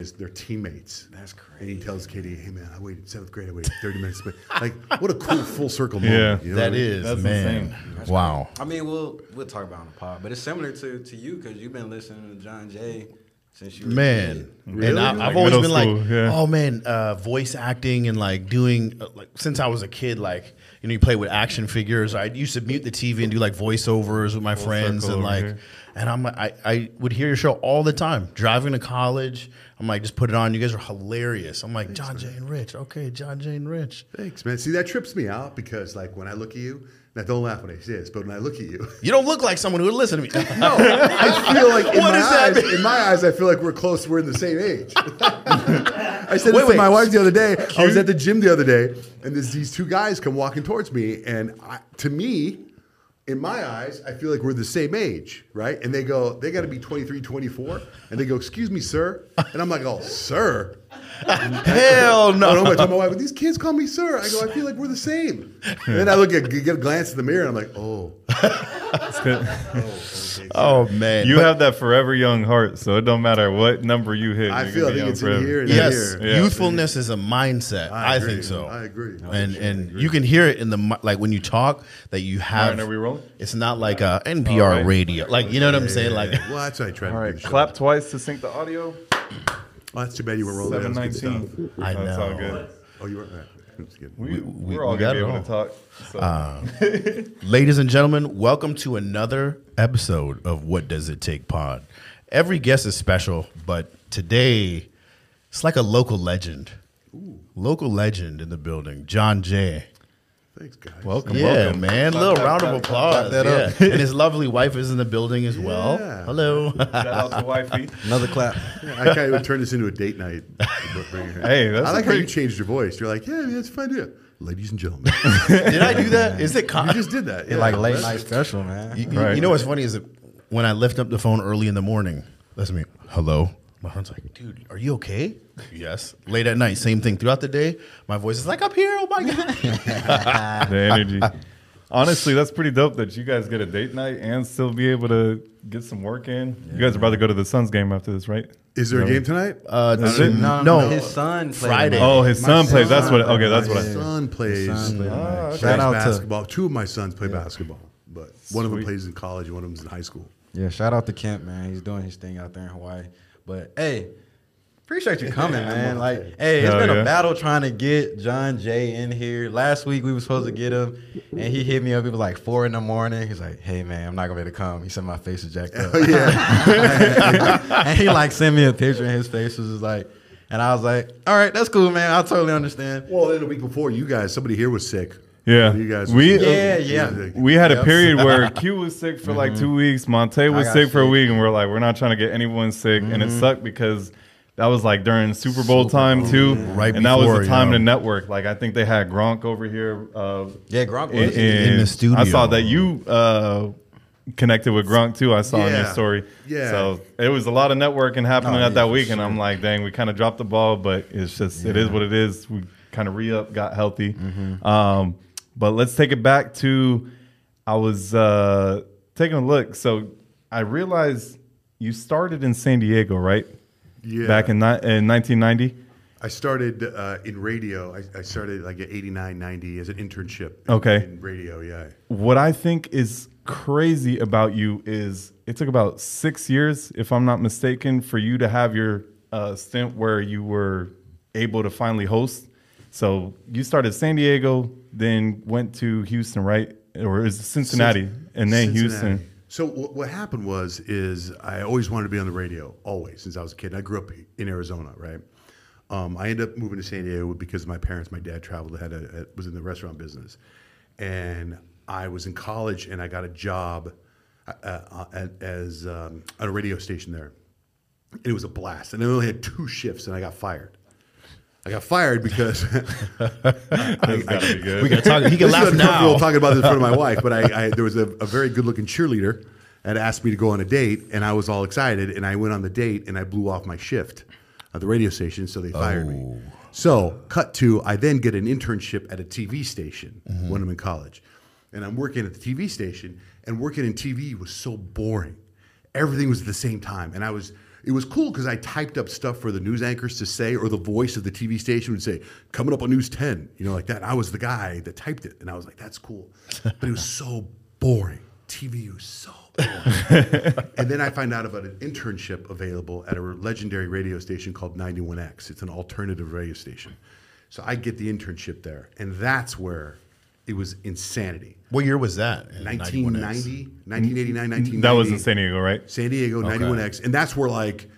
is their teammates. That's And he tells Katie, "Hey man, I waited seventh grade. I waited 30 minutes. But like, what a cool full circle moment. Yeah. you know That what I mean? is That's man. insane. Wow. I mean, we'll we'll talk about it on the pod, but it's similar to to you because you've been listening to John Jay since you were a Man, kid. and I, Like I've always middle been like, yeah. oh man, uh, voice acting and like doing uh, like since I was a kid, like you know, you play with action figures. I used to mute the TV and do like voiceovers with my friends, and like, here. And I'm I I would hear your show all the time driving to college. I'm like, just put it on. You guys are hilarious. I'm like John Jay and Rich. Okay, John Jay and Rich. Thanks, man. See, that trips me out because like when I look at you, now don't laugh when I say this, but when I look at you, You don't look like someone who would listen to me. no, I feel like in my eyes, mean? in my eyes, I feel like we're close. We're in the same age. I said Wait, this wait. to my wife the other day. I was at the gym the other day, and there's these two guys come walking towards me, and I, to me, in my eyes, I feel like we're the same age, right? And they go, they got to be 23, 24, and they go, "Excuse me, sir," and I'm like, "Oh, sir." Hell No, no, no. I tell my wife, but these kids call me sir. I go, I feel like we're the same. And then I look at, get a glance in the mirror, and I'm like, oh. oh it's good. Oh man. You But- have that forever young heart, so it don't matter what number you hit. I feel, I think young it's in forever. here and Yes, here. Yeah. youthfulness is a mindset. I, agree. think so. I agree. And I and agree. you can hear it in the like when you talk that you have. Alright, are we rolling? It's not like a NPR All right. radio. Like you know what I'm saying? Like well, that's what I tried All to right, clap twice to sync the audio. Well, that's too bad you were rolling. Seven That was good nineteen. I That's all know. good. Oh, you were. All right. That's good. We, we- are all we gonna got be it able to talk. So. Uh, ladies and gentlemen, welcome to another episode of What Does It Take Pod. Every guest is special, but today it's like a local legend. Local legend in the building, John Jay. Thanks, guys. welcome, Yeah, welcome. man. Clap, little clap, round clap, of clap, applause. clap that yeah. up. and his lovely wife is in the building as well. Hello. Shout out to wifey. Another clap. I can't even turn this into a date night. Hey, that's I like how you changed your voice. You're like, yeah, man, that's a fun idea. Ladies and gentlemen, Did I do that? Is it con- you just did that. Yeah, like late night special, man. You, you- Right. you know what's funny is that when I lift up the phone early in the morning, that's me. Hello. My friend's like, dude, are you okay? Yes. Late at night, same thing. Throughout the day, my voice is like, I'm here. Oh my God. the energy. Honestly, that's pretty dope that you guys get a date night and still be able to get some work in. You guys are about to go to the Suns game after this, right? Is there a game tonight? Uh, Is? No, no, no, his son played Friday. Oh, his My son plays. son That's what. played Okay, that's my what. I, son plays. Son played tonight. okay. Shout plays out basketball. Two of my sons play basketball, but one of them plays in college one of them's in high school. yeah. Shout out to Kemp, man. He's doing his thing out there in Hawaii. But hey, appreciate you coming, man. Like, hey, it's Hell been yeah. a battle trying to get John Jay in here. Last week we were supposed to get him, and he hit me up. It was like four in the morning. He's like, "Hey, man, I'm not gonna be able to come." He said my face is jacked up. Oh yeah, and he like sent me a picture, and his face was just like, and I was like, "All right, that's cool, man. I totally understand." Well, then a week before, you guys, somebody here was sick. Yeah. you guys. We- sick. Yeah, yeah. we had a period where Q was sick for like two weeks. Montae was got sick for a week, and we're like, we're not trying to get anyone sick, and it sucked because that was like during Super Bowl time too, Right and that was before, the time yeah. to network. Like I think they had Gronk over here. Uh, Yeah, Gronk was in the studio. I saw that you uh, connected with Gronk too. I saw in your story. Yeah. So it was a lot of networking happening Oh, at yeah, that for week, and I'm like, dang, we kind of dropped the ball, but it's just it is what it is. We kind of re up, got healthy. Mm-hmm. Um, but let's take it back to I was uh, taking a look. So I realized you started in San Diego, right? Yeah. Back in, ni- in 1990. I started uh, in radio. I, I started like at 89, 90 as an internship. in- Okay. In radio, yeah. What I think is crazy about you is it took about six years, if I'm not mistaken, for you to have your uh, stint where you were able to finally host. So you started San Diego, then went to Houston, right? Or is it Cincinnati, and then Cincinnati. Houston. So what, what happened was is I always wanted to be on the radio, always since I was a kid. And I grew up in Arizona, right? Um, I ended up moving to San Diego because my parents, my dad traveled, had a, was in the restaurant business, and I was in college and I got a job uh, uh, at, as um, at a radio station there, and it was a blast. And I only had two shifts, and I got fired. I got fired because That's gotta be good. we can talk. He can laugh now. talking about this in front of my wife, but I, I there was a, a very good looking cheerleader that asked me to go on a date, and I was all excited, and I went on the date, and I blew off my shift at the radio station, so they fired me. Oh. So, cut to I then get an internship at a TV station Mm-hmm. when I'm in college, and I'm working at the TV station, and working in TV was so boring. Everything was at the same time, and I was it was cool because I typed up stuff for the news anchors to say, or the voice of the TV station would say, "Coming up on News 10," you know, like that. I was the guy that typed it, and I was like, "That's cool," but it was so boring. TV was so. Boring. and then I find out about an internship available at a legendary radio station called 91X. It's an alternative radio station. So I get the internship there, and that's where it was insanity. What year was that? in 91X? 1990, 1989, 1990. That was in San Diego, right? San Diego, 91X. And that's where like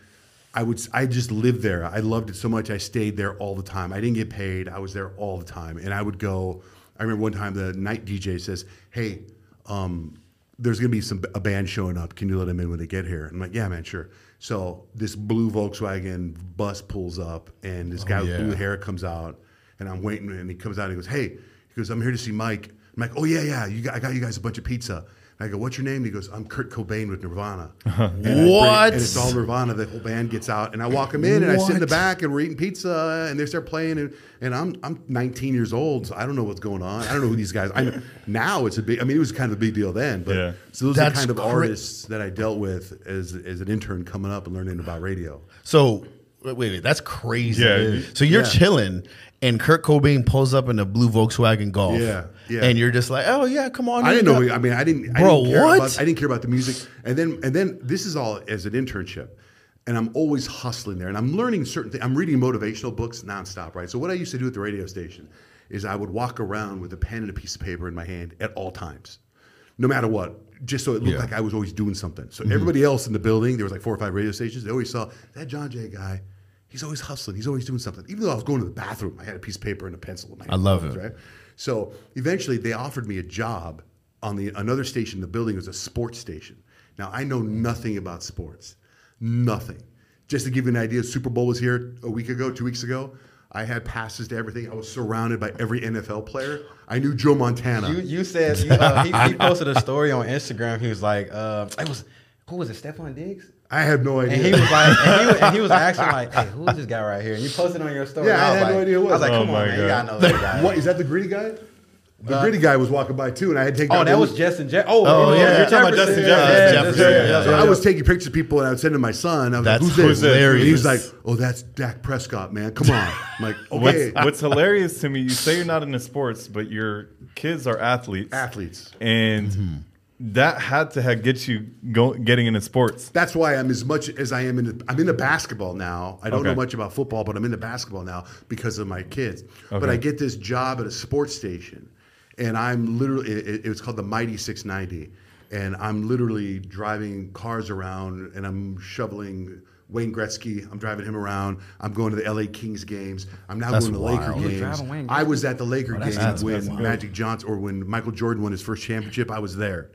I would I just lived there. I loved it so much. I stayed there all the time. I didn't get paid. I was there all the time. And I would go I remember one time the night DJ says, "Hey, um, there's gonna be some a band showing up. Can you let them in when they get here?" And I'm like, "Yeah, man, sure." So this blue Volkswagen bus pulls up, and this guy yeah. with blue hair comes out, and I'm waiting, and he comes out and he goes, "Hey," he goes, "I'm here to see Mike." I'm like, "Oh yeah, yeah, you got, I got you guys a bunch of pizza." And I go, "What's your name?" He goes, "I'm Kurt Cobain with Nirvana." Uh-huh. And I bring- What? and it's all Nirvana. The whole band gets out, and I walk them in, and I sit in the back, and we're eating pizza, and they start playing, and, and I'm I'm 19 years old, so I don't know what's going on. I don't know who these guys. I know, now it's a big. I mean, it was kind of a big deal then, but Yeah. so those are the kind of cra- artists that I dealt with as as an intern coming up and learning about radio. So wait, wait, that's crazy. Yeah. So you're Yeah. chilling, and Kurt Cobain pulls up in a blue Volkswagen Golf. Yeah, yeah. And you're just like, oh yeah, come on. I didn't know. I mean, I didn't. I Bro, didn't care what? About, I didn't care about the music. And then, and then this is all as an internship, and I'm always hustling there, and I'm learning certain things. I'm reading motivational books nonstop, right? So what I used to do at the radio station is I would walk around with a pen and a piece of paper in my hand at all times, no matter what, just so it looked Yeah. like I was always doing something. So mm-hmm. everybody else in the building, there was like four or five radio stations. They always saw that John Jay guy. He's always hustling. He's always doing something. Even though I was going to the bathroom, I had a piece of paper and a pencil in my hand. I love it. Right. So eventually, they offered me a job on the another station. The building was a sports station. Now I know nothing about sports, nothing. Just to give you an idea, Super Bowl was here a week ago, two weeks ago. I had passes to everything. I was surrounded by every NFL player. I knew Joe Montana. You you said you, uh, he, he posted a story on Instagram. He was like, uh, it was who was it? Stefon Diggs. I had no idea. And he was like, and he, was- and he was asking like, "Hey, who's this guy right here?" And you posted on your story. Yeah, and I was had no like- idea who it I was like, was. "Come Oh on, my man, you gotta know this guy." what is that? The gritty guy? The gritty guy was walking by too, and I had taken. Oh, that was Justin. Je- oh, Oh, oh, yeah. you're talking about Justin Yeah, Jefferson. yeah, Yeah, Jefferson, Jefferson, yeah. So yeah. I was taking pictures of people, and I would send to my son. I was That's like, "Who's this?" hilarious. And he was like, "Oh, that's Dak Prescott, man. Come on." I'm like, "Okay." What's, what's hilarious to me, you say you're not into sports, but your kids are athletes. Athletes. And Mm-hmm. That had to have get you go, getting into sports. That's why I'm as much as I am in. I'm into basketball now. I don't know much about football, but I'm into basketball now because of my kids. But I get this job at a sports station, and I'm literally. It, was called the Mighty 690, and I'm literally driving cars around, and I'm shoveling. Wayne Gretzky, I'm driving him around. I'm going to the LA Kings games. I'm now That's going to wild. Laker games. I was at the Laker Oh, that's- game when. Magic Johnson or when Michael Jordan won his first championship. I was there.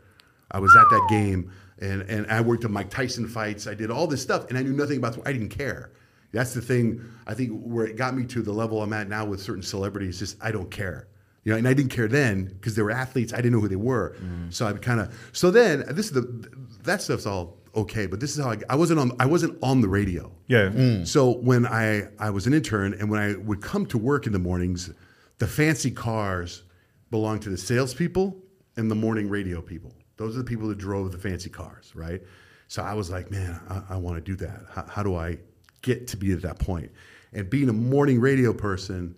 I was at that game, and and I worked at Mike Tyson fights. I did all this stuff, and I knew nothing about. I didn't care. That's the thing. I think where it got me to the level I'm at now with certain celebrities. Just I don't care. You know, and I didn't care then because they were athletes. I didn't know who they were. Mm. So I'm kind of. So then this is the that stuff's all okay, but this is how I, I wasn't on. I wasn't on the radio. Yeah. Mm. So when I I was an intern, and when I would come to work in the mornings, the fancy cars belonged to the salespeople and the morning radio people. Those are the people that drove the fancy cars, right? So I was like, man, I, I want to do that. How, how do I get to be at that point? And being a morning radio person,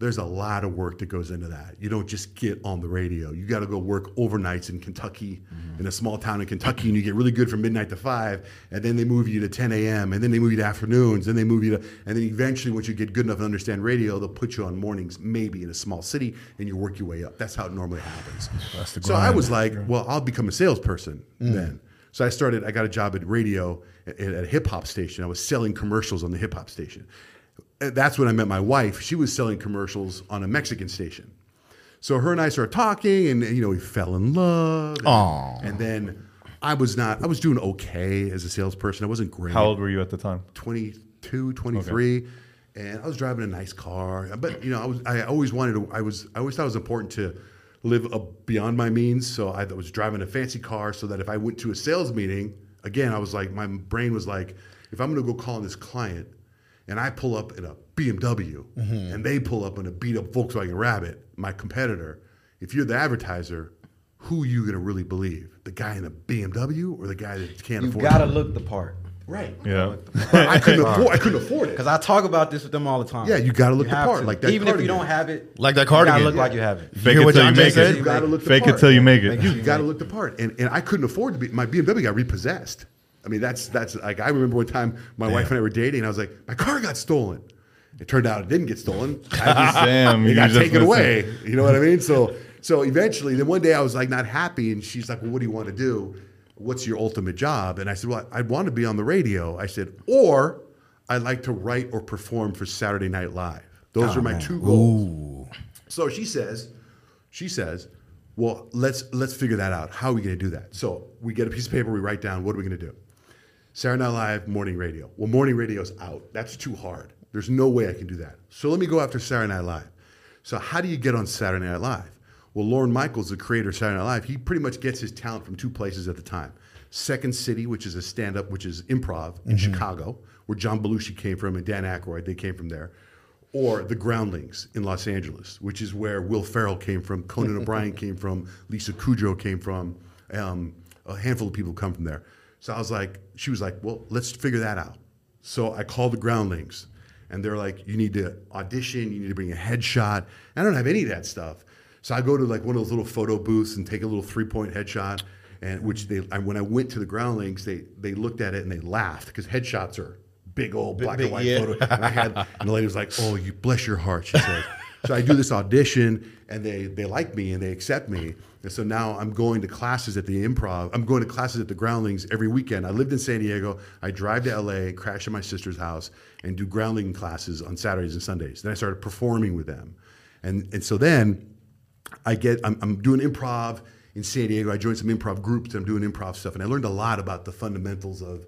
there's a lot of work that goes into that. You don't just get on the radio. You got to go work overnights in Kentucky, in a small town in Kentucky, and you get really good from midnight to five, and then they move you to 10 a.m., and then they move you to afternoons, then they move you to, and then eventually, once you get good enough to understand radio, they'll put you on mornings, maybe in a small city, and you work your way up. That's how it normally happens. so I was like, well, I'll become a salesperson then. So I started. I got a job at radio at, at a hip hop station. I was selling commercials on the hip hop station. That's when I met my wife. She was selling commercials on a Mexican station. So her and I started talking, and you know we fell in love. And, and then I was not. I was doing okay as a salesperson. I wasn't great. How old were you at the time? 22, 23, and I was driving a nice car. But you know, I was I always wanted to. I was I always thought it was important to live beyond my means. So I was driving a fancy car so that if I went to a sales meeting, again, I was like, my brain was like, if I'm going to go call on this client, and I pull up in a BMW, mm-hmm. and they pull up in a beat up Volkswagen Rabbit, my competitor. If you're the advertiser. Who are you gonna really believe? The guy in a BMW or the guy that can't You afford? It? You gotta look the part. Right. Yeah. I couldn't afford. I couldn't afford it. Because I talk about this with them all the time. Yeah, you gotta look the part, to. like that Even if you don't have it, Like that you cardigan. gotta look Yeah. like you have it. Fake hear it till you make it. You gotta look the Fake part. it till you make Make it. You got to look the part, and and I couldn't afford to be. My BMW got repossessed. I mean, that's that's like I remember one time my wife and I were dating. and I was like, my car got stolen. It turned out it didn't get stolen. I just, Damn, it got taken away. You know what I mean? So so eventually, then one day I was like not happy, and she's like, well, what do you want to do? What's your ultimate job? And I said, well, I'd want to be on the radio. I said, or I'd like to write or perform for Saturday Night Live. Those Oh, are my man. two goals. So she says, she says, well, let's let's figure that out. How are we going to do that? So we get a piece of paper, we write down what are we going to do. Saturday Night Live, morning radio. Well, morning radio's out. That's too hard. There's no way I can do that. So let me go after Saturday Night Live. So how do you get on Saturday Night Live? Well, Lorne Michaels, the creator of Saturday Night Live, he pretty much gets his talent from two places at the time. Second City, which is a stand-up, which is improv in Chicago, where John Belushi came from and Dan Aykroyd, they came from there. Or The Groundlings in Los Angeles, which is where Will Ferrell came from, Conan O'Brien came from, Lisa Kudrow came from, um, a handful of people come from there. So I was like, she was like, well, let's figure that out. So I called the Groundlings, and they're like, you need to audition, you need to bring a headshot. I don't have any of that stuff. So I go to like one of those little photo booths and take a little three point headshot. And which they, I, when I went to the Groundlings, they they looked at it and they laughed because headshots are big old black big, and white yeah. photo. And I had, and the lady was like, "Oh, you bless your heart," she said. so I do this audition, and they they like me and they accept me. And so now I'm going to classes at the Improv. I'm going to classes at the Groundlings every weekend. I lived in San Diego. I drive to LA, crash at my sister's house, and do groundling classes on Saturdays and Sundays. Then I started performing with them, and and so then I get I'm, I'm doing improv in San Diego. I joined some improv groups. I'm doing improv stuff, and I learned a lot about the fundamentals of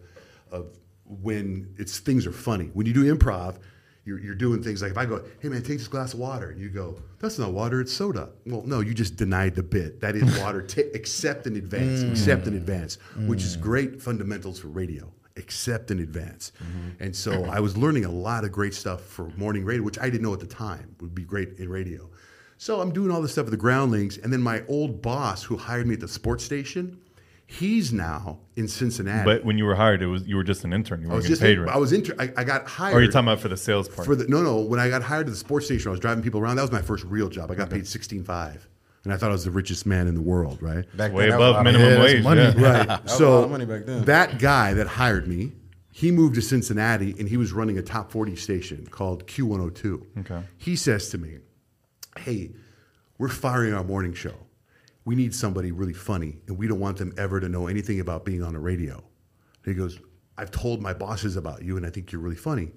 of when it's things are funny. When you do improv, you're, you're doing things like if I go, "Hey man, take this glass of water," and you go, "That's not water, it's soda." Well, no, you just denied the bit. That is water. Accept in advance. Mm. Accept in advance, which is mm. great fundamentals for radio. Accept in advance. Mm-hmm. And so I was learning a lot of great stuff for morning radio, which I didn't know at the time would be great in radio. So I'm doing all this stuff at the Groundlings, and then my old boss, who hired me at the sports station, he's now in Cincinnati. But when you were hired, it was you were just an intern. You weren't getting just paid right. I was inter- I, I got hired. or are you talking about for the sales part? for the no no when I got hired to the sports station, I was driving people around. That was my first real job. I got paid sixteen five, and I thought I was the richest man in the world. Right. Back Way then, that above minimum yeah, wage. money. yeah. Right. was a so lot of money back then. that guy that hired me, he moved to Cincinnati and he was running a top 40 station called Q102. Okay. He says to me, Hey, we're firing our morning show. We need somebody really funny, and we don't want them ever to know anything about being on the radio. And he goes, I've told my bosses about you, and I think you're really funny.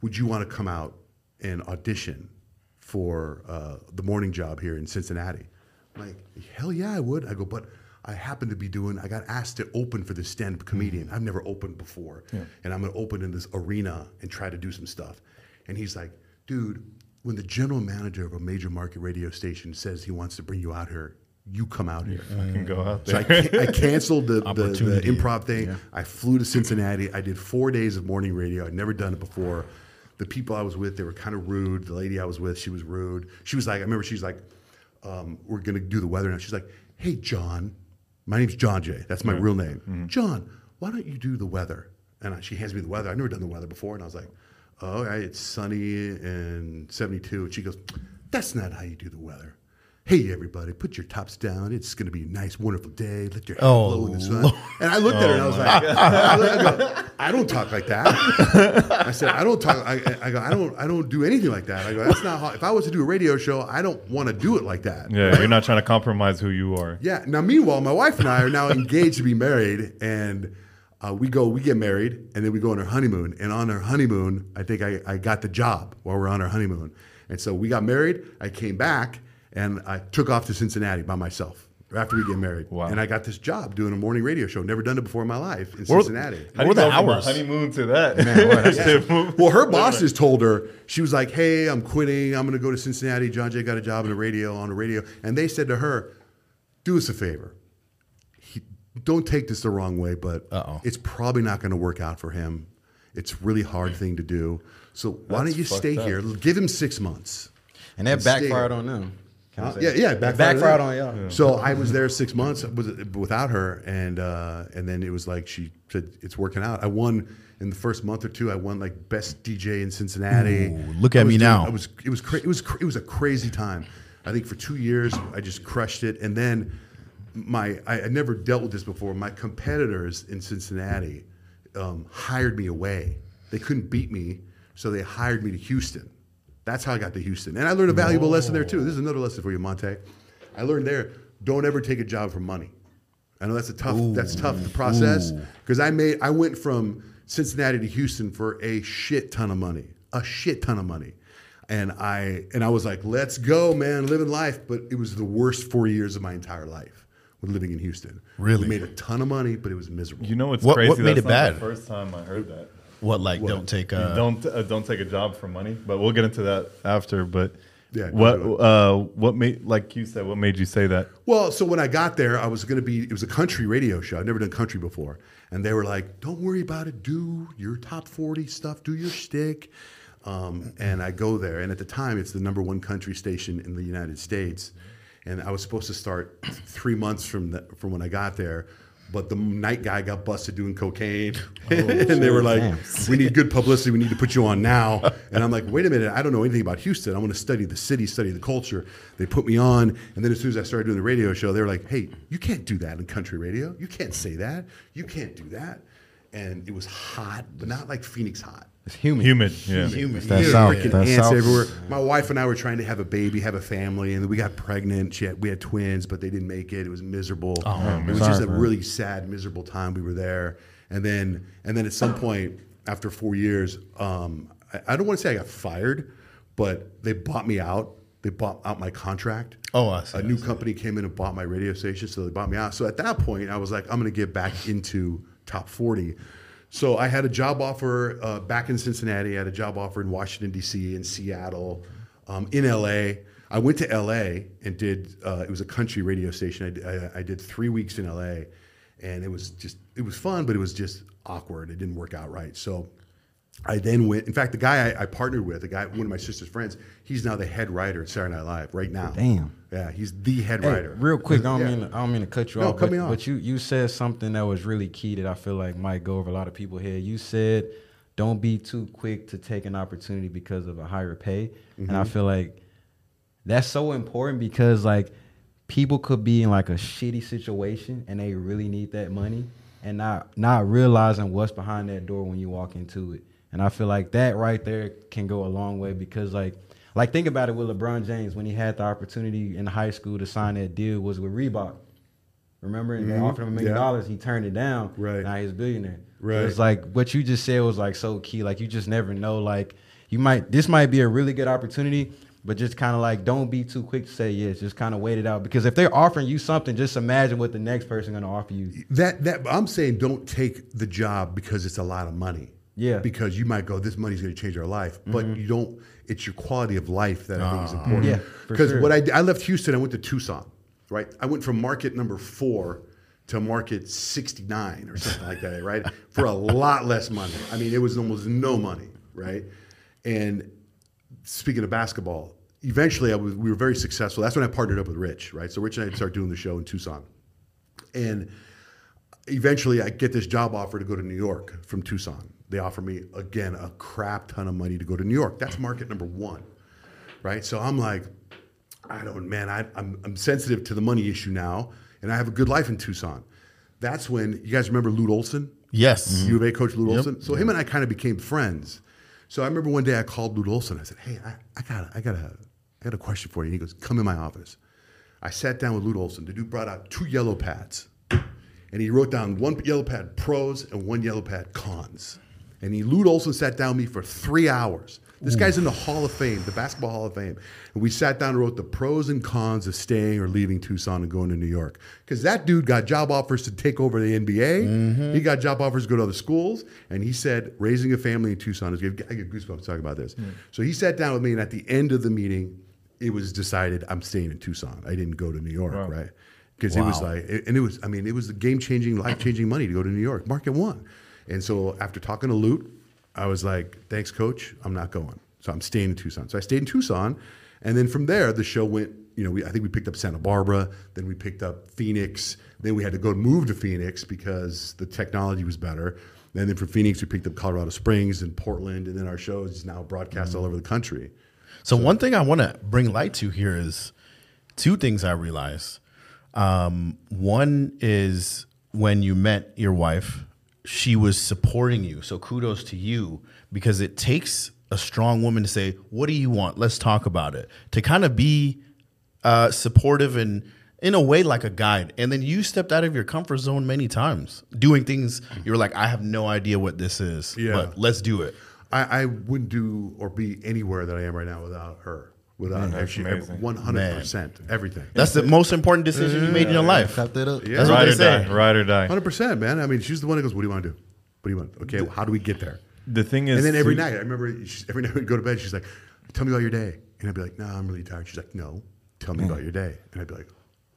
Would you want to come out and audition for uh, the morning job here in Cincinnati? I'm like, hell yeah, I would. I go, but I happen to be doing, I got asked to open for this stand up comedian. I've never opened before. And I'm going to open in this arena and try to do some stuff. And he's like, dude, when the general manager of a major market radio station says he wants to bring you out here, you come out here. I can go out So there. I, I canceled the, the, the improv thing. I flew to Cincinnati. I did four days of morning radio. I'd never done it before. The people I was with, they were kind of rude. The lady I was with, she was rude. She was like, I remember she's like, um, we're going to do the weather now. She's like, hey, John, my name's John Jay. That's my real name. John, why don't you do the weather? And I, she hands me the weather. I've never done the weather before. And I was like, oh, right, it's sunny and 72. And she goes, that's not how you do the weather. Hey, everybody, put your tops down. It's going to be a nice, wonderful day. Let your hair Oh, blow in the sun. And I looked at her and I was like, I, I go, I don't talk like that. I said, I don't talk. I, I go, I don't, I don't do anything like that. I go, that's not how. If I was to do a radio show, I don't want to do it like that. yeah, you're not trying to compromise who you are. Yeah. Now, meanwhile, my wife and I are now engaged to be married, and uh, we go, we get married, and then we go on our honeymoon. And on our honeymoon, I think I, I got the job while we're on our honeymoon. And so we got married. I came back, and I took off to Cincinnati by myself after we get married. Wow. And I got this job doing a morning radio show. Never done it before in my life in Where- Cincinnati. How do What you were the go from a hours? honeymoon to that? Yeah. Well, her bosses told her she was like, "Hey, I'm quitting. I'm going to go to Cincinnati. John Jay got a job in the radio on the radio." And they said to her, "Do us a favor. He, don't take this the wrong way, but Uh-oh. it's probably not going to work out for him. It's a really hard thing to do. So why That's don't you stay up. here? Give him six months." And that And backfired here. on them. Can I Huh? yeah, yeah, backfired, backfired on y'all. So I was there six months without her, and uh, and then it was like she said it's working out. I won in the first month or two. I won like best DJ in Cincinnati. Ooh, look at me doing- now. I was it was cra- it was cra- it was a crazy time. I think for two years I just crushed it, and then my I, I never dealt with this before. My competitors in Cincinnati um, hired me away. They couldn't beat me, so they hired me to Houston. That's how I got to Houston, and I learned a valuable lesson there too. This is another lesson for you, Montae. I learned there: don't ever take a job for money. I know that's a tough. that's tough to process because I made. I went from Cincinnati to Houston for a shit ton of money, a shit ton of money, and I and I was like, "Let's go, man, living life." But it was the worst four years of my entire life with living in Houston. Really? we made a ton of money, but it was miserable. You know what's What- crazy? what made That's it not bad? The first time I heard that. What like don't take You uh, don't uh, don't take a job for money, but we'll get into that after. But Yeah, what uh, what made like you said? What made you say that? Well, so when I got there, I was going to be, it was a country radio show. I'd never done country before. And they were like, don't worry about it. Do your top 40 stuff, do your stick. Um, and I go there. And at the time, it's the number one country station in the United States. And I was supposed to start three months from, the, from when I got there. But the night guy got busted doing cocaine. Oh, and they were like, damn. we need good publicity. We need to put you on now. And I'm like, wait a minute. I don't know anything about Houston. I want to study the city, study the culture. They put me on. And then as soon as I started doing the radio show, they were like, hey, you can't do that in country radio. You can't say that. You can't do that. And it was hot, but not like Phoenix hot. It's human. Humid. Yeah. human? that There were south. freaking That ants south. everywhere. My wife and I were trying to have a baby, have a family, and we got pregnant. She had, we had twins, but they didn't make it. It was miserable. it was sorry, just a man. really sad, miserable time we were there. And then, and then at some point after four years, um, I, I don't want to say I got fired, but they bought me out. They bought out my contract. Oh, I see, A I new see. company came in and bought my radio station, so they bought me out. So at that point, I was like, I'm going to get back into top 40. So I had a job offer uh, back in Cincinnati. I had a job offer in Washington D.C., in Seattle, um, in L.A. I went to L.A. and did. Uh, it was a country radio station. I did three weeks in L.A. and it was just it was fun, but it was just awkward. It didn't work out right. So I then went. In fact, the guy I, I partnered with, the guy, one of my sister's friends, he's now the head writer at Saturday Night Live right now. Damn. Yeah, he's the head Hey, writer. real quick, I don't Yeah. mean to, I don't mean to cut you No, off, cut but, me off. but you you said something that was really key that I feel like might go over a lot of people here. You said don't be too quick to take an opportunity because of a higher pay, and Mm-hmm. I feel like that's so important because like people could be in like a shitty situation and they really need that money and not not realizing what's behind that door when you walk into it. And I feel like that right there can go a long way because like like think about it with LeBron James when he had the opportunity in high school to sign that deal was with Reebok. Remember, and they mm-hmm. offered him a million Yeah. dollars. He turned it down. Right. Now he's a billionaire. Right. It's like what you just said was like so key. Like you just never know. Like you might this might be a really good opportunity, but just kind of like don't be too quick to say yes. Just kind of wait it out because if they're offering you something, just imagine what the next person gonna offer you. That that I'm saying don't take the job because it's a lot of money. Yeah. Because you might go, this money's going to change our life, but you don't. It's your quality of life that I think is important. Mm-hmm. Yeah, Because sure. what I I left Houston, I went to Tucson, right? I went from market number four to market 69 or something like that, right? For a lot less money. I mean, it was almost no money, right? And speaking of basketball, eventually I was, we were very successful. That's when I partnered up with Rich, right? So Rich and I started doing the show in Tucson. And eventually I get this job offer to go to New York from Tucson. They offer me again a crap ton of money to go to New York. That's market number one, right? So I'm like, I don't, man, I, I'm, I'm sensitive to the money issue now, and I have a good life in Tucson. That's when you guys remember Lute Olson, Yes. Mm-hmm. U of A coach Lute Olson. So him and I kind of became friends. So I remember one day I called Lute Olson. I said, "Hey, I, I got, I got a, I got a question for you." And he goes, "Come in my office." I sat down with Lute Olson. The dude brought out two yellow pads, and he wrote down one yellow pad pros and one yellow pad cons. And he Lute Olson sat down with me for three hours. This guy's in the Hall of Fame, the Basketball Hall of Fame. And we sat down and wrote the pros and cons of staying or leaving Tucson and going to New York. Because that dude got job offers to take over the NBA. Mm-hmm. He got job offers to go to other schools. And he said, raising a family in Tucson is good. I get goosebumps talking about this. Mm. So he sat down with me, and at the end of the meeting, it was decided I'm staying in Tucson. I didn't go to New York, Wow. right? Because it was like, and it was, I mean, it was the game changing, life changing money to go to New York. Market one. And so after talking to Lute, I was like, thanks, coach. I'm not going. So I'm staying in Tucson. So I stayed in Tucson. And then from there, the show went. You know, we, I think we picked up Santa Barbara. Then we picked up Phoenix. Then we had to go move to Phoenix because the technology was better. And then from Phoenix, we picked up Colorado Springs and Portland. And then our show is now broadcast all over the country. So one thing I want to bring light to here is two things I realize. Um, one is when you met your wife, she was supporting you. So kudos to you because it takes a strong woman to say, "What do you want? Let's talk about it." To kind of be uh, supportive and in a way like a guide. And then you stepped out of your comfort zone many times, doing things you're like, "I have no idea what this is, Yeah. but let's do it." I, I wouldn't do or be anywhere that I am right now without her. Without her. that's She amazing. one hundred percent everything. That's the most important decision you made in your life. Clap that up. Yeah. That's what Ride they or say. die. Ride or die. Hundred percent, man. I mean, she's the one that goes, "What do you want to do? What do you want? Okay, how do we get there?" The thing is, And then every too- night, I remember every night we'd go to bed. She's like, "Tell me about your day," and I'd be like, "No, I'm really tired." She's like, "No, tell me about mm. your day," and I'd be like,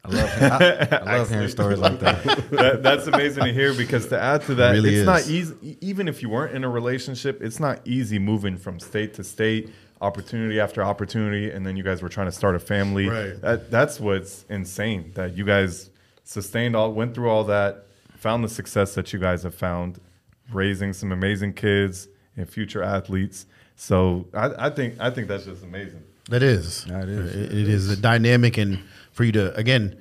I love, I, I love hearing stories like that. that, that's amazing to hear because to add to that, really it's is. not easy. Even if you weren't in a relationship, it's not easy moving from state to state, opportunity after opportunity, and then you guys were trying to start a family. Right. That, that's what's insane. That you guys sustained all, went through all that, found the success that you guys have found, raising some amazing kids and future athletes. So I, I think I think that's just amazing. That is. Yeah, it is. It- it is a dynamic, and for you to again,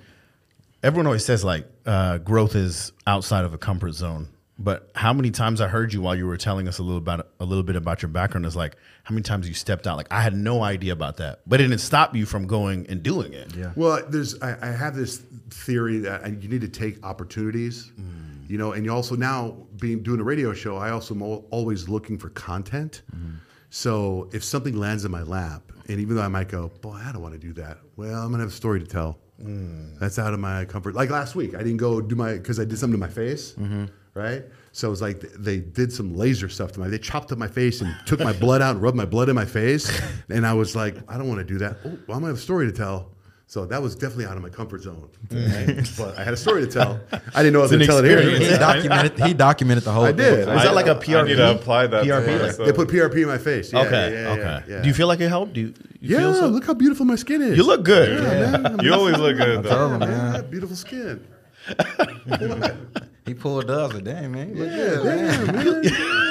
everyone always says like uh, growth is outside of a comfort zone. But how many times I heard you while you were telling us a little about a little bit about your background is like how many times you stepped out like I had no idea about that, but it didn't stop you from going and doing it. Yeah. "Well, there's I, I have this theory that you need to take opportunities, mm. you know, and you also now being doing a radio show, I also am always looking for content. Mm-hmm. So if something lands in my lap, and even though I might go, boy, I don't want to do that. Well, I'm gonna have a story to tell. Mm. That's out of my comfort. Like last week, I didn't go do my because I did something to my face, mm-hmm. Right? So it was like they did some laser stuff to my. They chopped up my face and took my blood out and rubbed my blood in my face, and I was like, I don't want to do that. Oh, well, I'm gonna have a story to tell. So that was definitely out of my comfort zone. right? but I had a story to tell. I didn't know I was gonna tell it here. experience. He documented. He documented the whole. I did. thing. Is that like a PRP? need to apply that. to PRP, myself. They put PRP in my face. Yeah, okay, yeah, yeah, okay. yeah, yeah. Do you feel like it helped? Do you, you Yeah, feel so? look how beautiful my skin is. You look good. Yeah, man. You always look good though. Tell him, man. Beautiful skin. He pulled up. I was like, "Damn, man, look Yeah, good, man." damn, man. Yeah.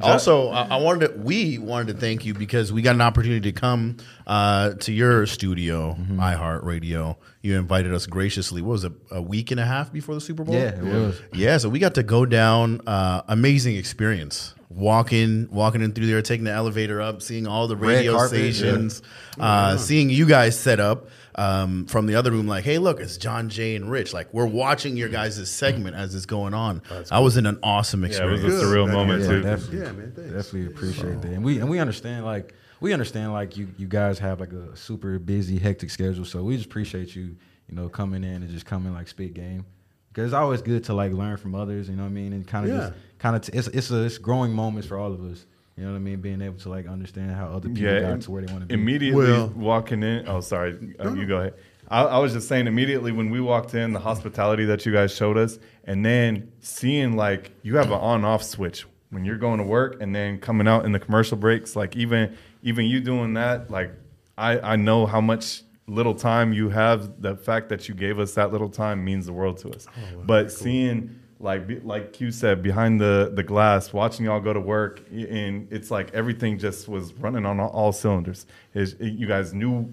Also, I, I wanted to, we wanted to thank you because we got an opportunity to come uh, to your studio, iHeartRadio. You invited us graciously. What was it? A week and a half before the Super Bowl. Yeah, it was. Yeah, so we got to go down. Uh, amazing experience. Walking, walking in through there, taking the elevator up, seeing all the radio carpet, yeah. stations, uh, seeing you guys set up um, from the other room. Like, hey, look, it's John Jay and Rich. Like, we're watching your guys' segment as it's going on. I was in an awesome experience. Yeah, it was a surreal Good. moment Yeah, too. definitely. Yeah, man. Thanks. Definitely appreciate that, and we and we understand like we understand like you you guys have like a super busy hectic schedule, so we just appreciate you you know coming in and just coming like spit game because it's always good to like learn from others, you know what I mean, and kind of Yeah. just kind of t- it's it's a it's growing moments for all of us, you know what I mean, being able to like understand how other people Yeah, got to where they want to be. Immediately Well- walking in. Oh, sorry. Uh, you go ahead. I, I was just saying immediately when we walked in, the hospitality that you guys showed us, and then seeing like you have an on-off switch when you're going to work, and then coming out in the commercial breaks. Like even even you doing that, like I I know how much little time you have. The fact that you gave us that little time means the world to us. but seeing like be- like Q said behind the the glass, watching y'all go to work, and it's like everything just was running on all, all cylinders. Is you guys knew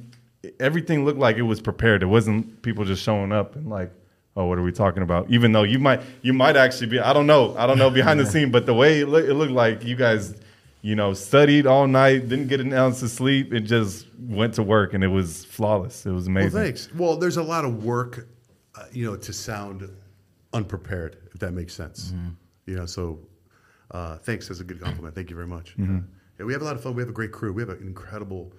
everything looked like it was prepared. It wasn't people just showing up and like, oh, what are we talking about? Even though you might you might actually be, I don't know, I don't know behind the scene, but the way it, look, it looked like you guys. You know, studied all night, didn't get an ounce of sleep, and just went to work, and it was flawless. It was amazing. Well, thanks. Well, there's a lot of work, uh, you know, to sound unprepared, if that makes sense. You know, so uh, thanks. That's a good compliment. Thank you very much. Yeah. Yeah, we have a lot of fun. We have a great crew. We have an incredible.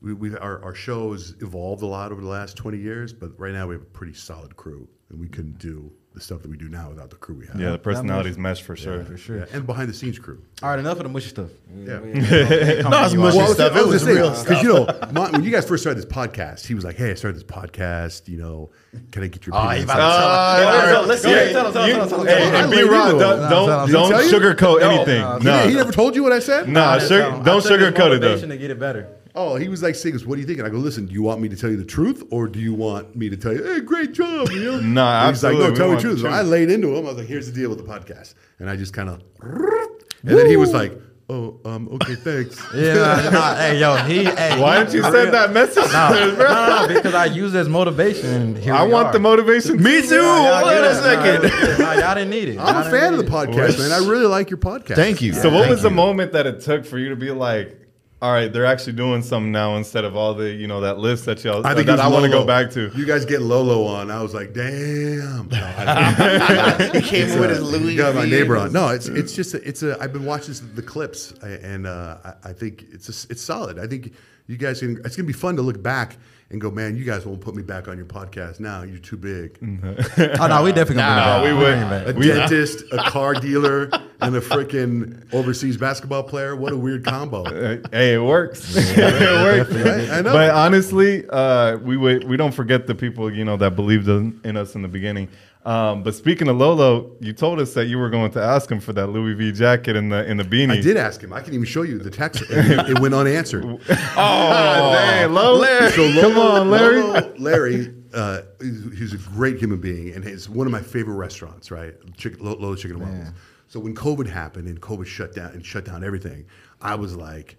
We, we our our shows evolved a lot over the last 20 years, but right now we have a pretty solid crew, and we couldn't do the stuff that we do now without the crew we have. Yeah, the personalities mesh for sure. for sure. Yeah, and behind the scenes crew. All right, enough of the mushy stuff. We- Yeah. we- No, it's mushy Well, stuff. It was was gonna because you know, my, when you guys first started this podcast, he was like, "Hey, I started this podcast. You know, can I get your ah, opinion?" about to tell. Let's see. Uh, tell us, tell us, tell us. Hey, and be laid Rod, into don't don't, don't Did he tell you? sugarcoat anything. no, He, never told you what I said. nah, Tell sugar, him. I don't sugarcoat it though. to get it better. Oh, he was like saying, "What do you think?" And I go, "Listen, do you want me to tell you the truth, or do you want me to tell you, hey, great job?" You know? Nah, And He's like, absolutely. "No, We tell me want the the truth." So. I laid into him. I was like, "Here's the deal with the podcast," and I just kind of, and then he was like, "Oh, um, okay, thanks." Yeah, nah, nah, hey, yo, he. Hey, Why he- didn't you send that message? No, to us, no, bro? no, no, because I use it as motivation. Here I want are. the motivation. Me too. Y'all Wait get a it. second. Nah, y'all didn't need it. I'm Y'all a fan of need the it. podcast, man. I really like your podcast. Thank you. So what Thank was the moment that it took for you to be like, all right, they're actually doing something now instead of all the, you know, that list that y'all I think that I want to go back to. You guys get Lolo on. I was like, damn. No, I- he came It's, with his Louis. Got my neighbor on. No, it's it's just a, it's a. I've been watching the clips, and uh, I, I think it's a, it's solid. I think you guys can. It's gonna be fun to look back and go, man. You guys won't put me back on your podcast now. You're too big. Oh no, we definitely gonna Nah, bring it we would. A We- dentist, a car dealer, and a freaking overseas basketball player. What a weird combo. Hey, it works. it works. Right? I know. But honestly, uh, we would we don't forget the people you know that believed in, in us in the beginning. Um, but speaking of Lolo, you told us that you were going to ask him for that Louis V jacket and the in the beanie. I did ask him. I can even show you the text. It, it went unanswered. Oh, dang, Lo. Larry. So Lolo, Come on, Larry. Lolo- Larry, uh, he's, a great human being, and it's one of my favorite restaurants. Right, Chicken, Lo- Lolo's Chicken and Waffles. So when COVID happened and COVID shut down and shut down everything, I was like,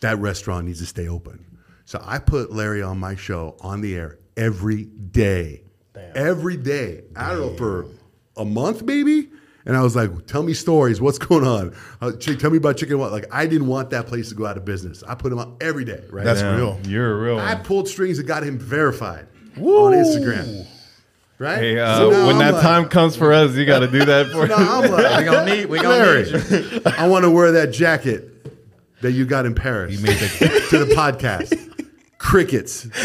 that restaurant needs to stay open. So I put Larry on my show on the air every day, every day. I don't know for a month maybe. And I was like, "Tell me stories. What's going on? Uh, Chick, tell me about chicken. What? Like, I didn't want that place to go out of business. I put him on every day. Right? That's Damn, real. You're real I pulled strings and got him verified on Instagram. Right? Hey, uh, So when I'm that like- time comes for us, you got to do that for now us. I'm like, We gonna need. We gonna Larry, need. I want to wear that jacket that you got in Paris You made the- to the podcast. Crickets.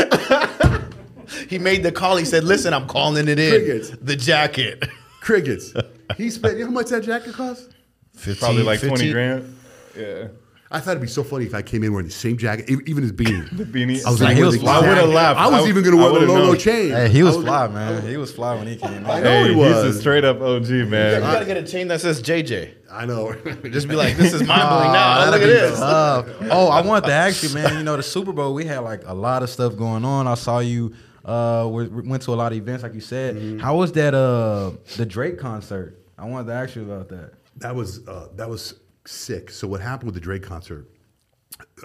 He made the call. He said, "Listen, I'm calling it in. Crickets. The jacket. Crickets. He spent, you know how much that jacket cost? 15, Probably like 15 twenty grand. Yeah, I thought it'd be so funny if I came in wearing the same jacket, even his beanie. The beanie. I was Like, like, he was fly. I would've laughed. I was I- even going to wear the would've Lolo known. chain. Hey, he was I fly, man. He was fly when he came. I out. know Hey, he he's was. a straight up OG man. You man. gotta get a chain that says JJ. I know. Just be like, this is mind blowing now. Look at this. tough. oh, I wanted to ask you, man. You know, the Super Bowl, we had like a lot of stuff going on. I saw you uh we we went to a lot of events, like you said. Mm-hmm. How was that uh the Drake concert? I wanted to ask you about that. That was uh, that was sick. So what happened with the Drake concert?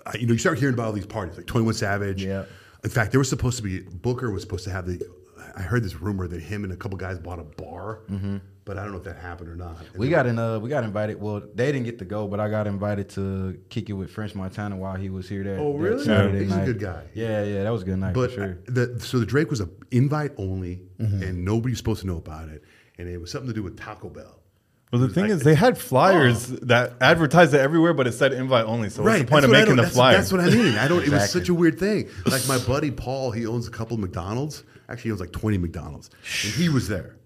Uh, you know, you start hearing about all these parties, like Twenty One Savage. Yeah. In fact, there was supposed to be Booker was supposed to have the. I heard this rumor that him and a couple guys bought a bar, but I don't know if that happened or not. And. We got in uh we got invited. Well, they didn't get to go, but I got invited to kick it with French Montana while he was here that, Oh, that really? Saturday He's a good guy. Yeah, yeah, that was a good night But for sure. the, so the Drake was a invite only, Mm-hmm. and nobody's supposed to know about it, and it was something to do with Taco Bell. Well, the thing is, they had flyers that advertised it everywhere, but it said invite only. So what's the point that's of what I making the that's, flyer? That's what I mean. I don't. It was such a weird thing. Like my buddy Paul, he owns a couple of McDonald's. Actually, he owns like twenty McDonald's, and he was there.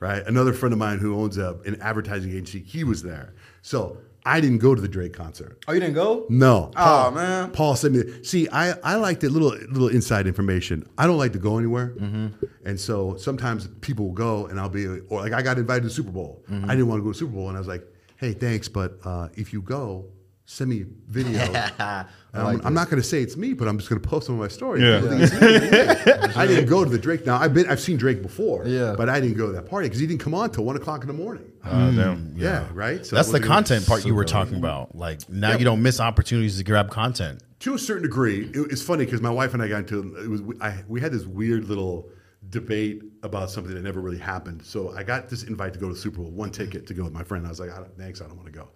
Right. Another friend of mine who owns a, an advertising agency, he was there. So I didn't go to the Drake concert. Oh, you didn't go? No. Paul, man. Paul sent me. See, I, I like the little little inside information. I don't like to go anywhere, Mm-hmm. and so sometimes people will go, and I'll be or like I got invited to the Super Bowl. Mm-hmm. I didn't want to go to the Super Bowl, and I was like, hey, thanks, but uh, if you go, send me video. And I'm, I'm not going to say it's me, but I'm just going to post them on my story. Yeah. People think it's me. I didn't go to the Drake. Now I've been I've seen Drake before, Yeah. but I didn't go to that party because he didn't come on till one o'clock in the morning. Oh, damn. Mm. Yeah, right. So That's the content part you were talking about. Like now you don't miss opportunities to grab content. to a certain degree, it, it's funny because my wife and I got into it was I, we had this weird little debate about something that never really happened. So I got this invite to go to the Super Bowl, one ticket to go with my friend. I was like, I don't, thanks, I don't want to go.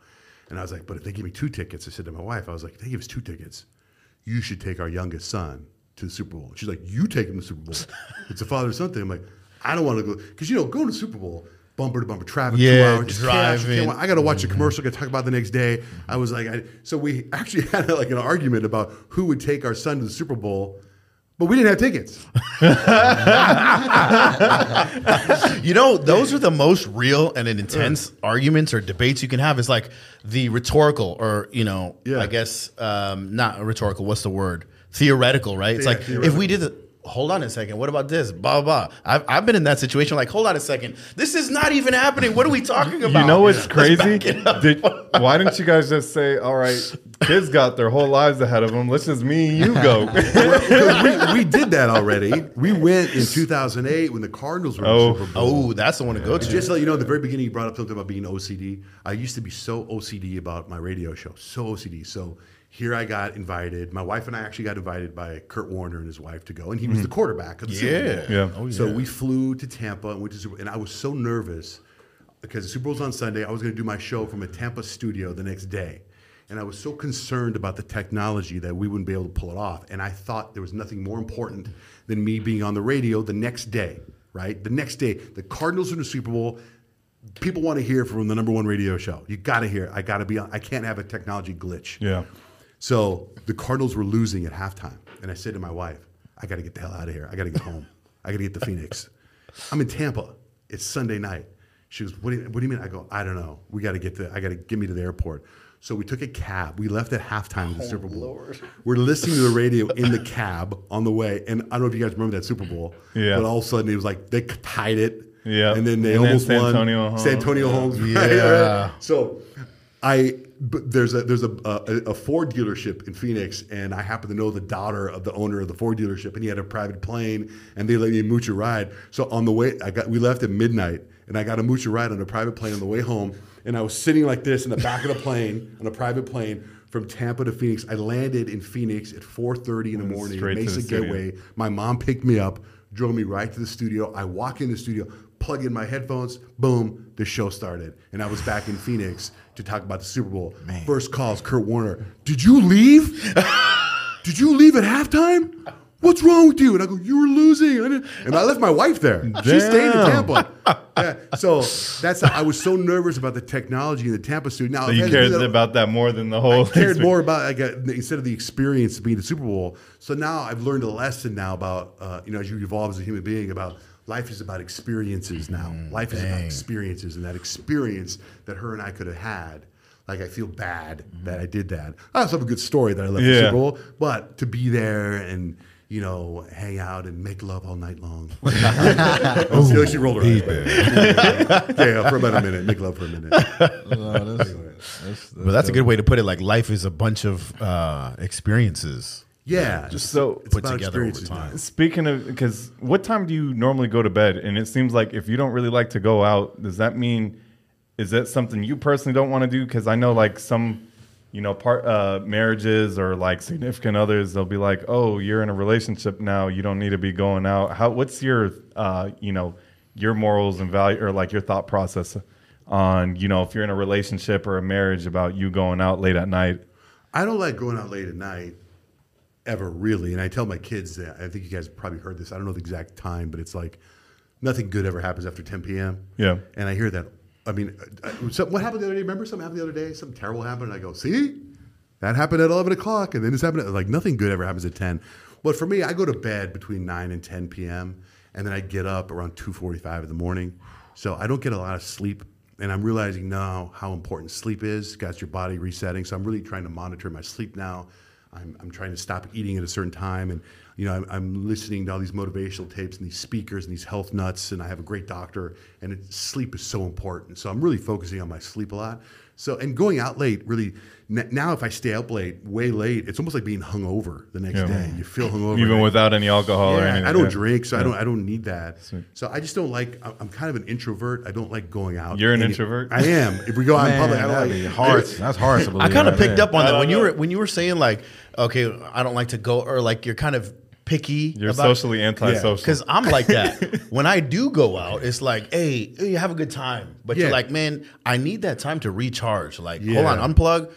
And I was like, but if they give me two tickets, I said to my wife, I was like, if they give us two tickets, you should take our youngest son to the Super Bowl. She's like, you take him to the Super Bowl. it's a father son thing. I'm like, I don't want to go because you know going to the Super Bowl. Bumper to bumper traffic, two Yeah, hours, you can't driving. I got to watch a mm-hmm. commercial. Got to talk about the next day. I was like, I, so we actually had like an argument about who would take our son to the Super Bowl, but we didn't have tickets. You know, those are the most real and intense arguments or debates you can have. It's like the rhetorical, or you know, Yeah. I guess um, not rhetorical. What's the word? Theoretical, right? It's Yeah, like if we did the hold on a second. What about this? Blah blah. blah. I've I've been in that situation. Like, hold on a second. This is not even happening. What are we talking about? You know what's crazy? back it up. Did, why didn't you guys just say, "All right, kids got their whole lives ahead of them. Let's just me and you go." We, we did that already. We went in 2008 when the Cardinals were Oh. the Super Bowl. Oh, that's the one to go to. Just so you know, at the very beginning, you brought up something about being OCD. I used to be so OCD about my radio show, so OCD. So here I got invited. My wife and I actually got invited by Kurt Warner and his wife to go, and he was hmm. the quarterback of the Super Yeah. Bowl. Yeah. Oh, So we flew to Tampa and went to Super, and I was so nervous because the Super Bowl's on Sunday. I was going to do my show from a Tampa studio the next day. And I was so concerned about the technology that we wouldn't be able to pull it off. And I thought there was nothing more important than me being on the radio the next day, right? The next day, the Cardinals are in the Super Bowl. People want to hear from the number one radio show. You got to hear. I got to be on. I can't have a technology glitch. yeah. So the Cardinals were losing at halftime. And I said to my wife, I got to get the hell out of here. I got to get home. I got to get to Phoenix. I'm in Tampa. It's Sunday night. She goes, what do, you, what do you mean? I go, I don't know. We got to get to, I got to get me to the airport. So we took a cab. We left at halftime of the oh, Super Bowl. We're listening to the radio in the cab on the way. And I don't know if you guys remember that Super Bowl. Yeah. But all of a sudden it was like they tied it. Yeah. And then they And then almost won. Santonio Holmes. Santonio Holmes. right, Yeah. right. So I but there's a there's a, a a Ford dealership in Phoenix, and I happen to know the daughter of the owner of the Ford dealership, and he had a private plane, and they let me mooch a ride. So on the way, I got we left at midnight, and I got a mooch a ride on a private plane on the way home, and I was sitting like this in the back of the plane on a private plane. From Tampa to Phoenix, I landed in Phoenix at 4:30 in the morning. Mesa the studio. Gateway. My mom picked me up, drove me right to the studio. I walk in the studio, plug in my headphones, boom, the show started. And I was back in Phoenix to talk about the Super Bowl. First calls, Kurt Warner. Did you leave? Did you leave at halftime? What's wrong with you? And I go, you were losing. I And I left my wife there. She stayed in Tampa. Yeah, so that's I was so nervous about the technology in the Tampa studio. Now So you had to do cared that- about that more than the whole. Thing. I cared experience. more about like uh, instead of the experience of being the Super Bowl. So now I've learned a lesson now about uh, you know as you evolve as a human being about life is about experiences now. life is about experiences, and that experience that her and I could have had. Like I feel bad that I did that. I also have a good story that I left the Yeah. Super Bowl, but to be there and you know hang out and make love all night long. oh, she rolled her eyes. back. yeah, for about a minute, make love for a minute. No, that's, that's, But that's a good way to put it. Like life is a bunch of uh, experiences. Yeah, Just so it's put about together over experiences time. Speaking of, because what time do you normally go to bed? And it seems like if you don't really like to go out, does that mean is that something you personally don't want to do? Because I know like some, you know, part uh, marriages or like significant others, they'll be like, "Oh, you're in a relationship now. You don't need to be going out." How? What's your, uh, you know, your morals and value or like your thought process on, you know, if you're in a relationship or a marriage about you going out late at night? I don't like going out late at night ever really. And I tell my kids that I think you guys probably heard this. I don't know the exact time, but it's like nothing good ever happens after 10 p.m. Yeah. And I hear that. I mean, uh, uh, so what happened the other day? Remember something happened the other day? Something terrible happened. And I go, see, that happened at 11 o'clock. And then this happened. At, like nothing good ever happens at 10. But for me, I go to bed between 9 and 10 p.m. And then I get up around 2.45 in the morning. So I don't get a lot of sleep. And I'm realizing now how important sleep is. Got your body resetting. So I'm really trying to monitor my sleep now. I'm, I'm trying to stop eating at a certain time. And, you know, I'm, I'm listening to all these motivational tapes and these speakers and these health nuts. And I have a great doctor. And it, sleep is so important. So I'm really focusing on my sleep a lot. So, and going out late really, n- now if I stay up late, way late, it's almost like being hungover the next Yeah. day. You feel hungover. Even And without any alcohol or anything? I don't Yeah. drink, so I don't. I don't need that. So I just don't like. I'm- I'm kind of an introvert. I don't like going out. You're an Any- introvert? I am. If we go out in public, I don't like. be hard. That's hard to believe. I kind of right picked there. up on that when you were when you were saying like, okay, I don't like to go, or like you're kind of picky. You're about- socially antisocial. Because I'm like that. when I do go out, it's like, hey, you have a good time, but Yeah. you're like, man, I need that time to recharge. Like, hold on, unplug.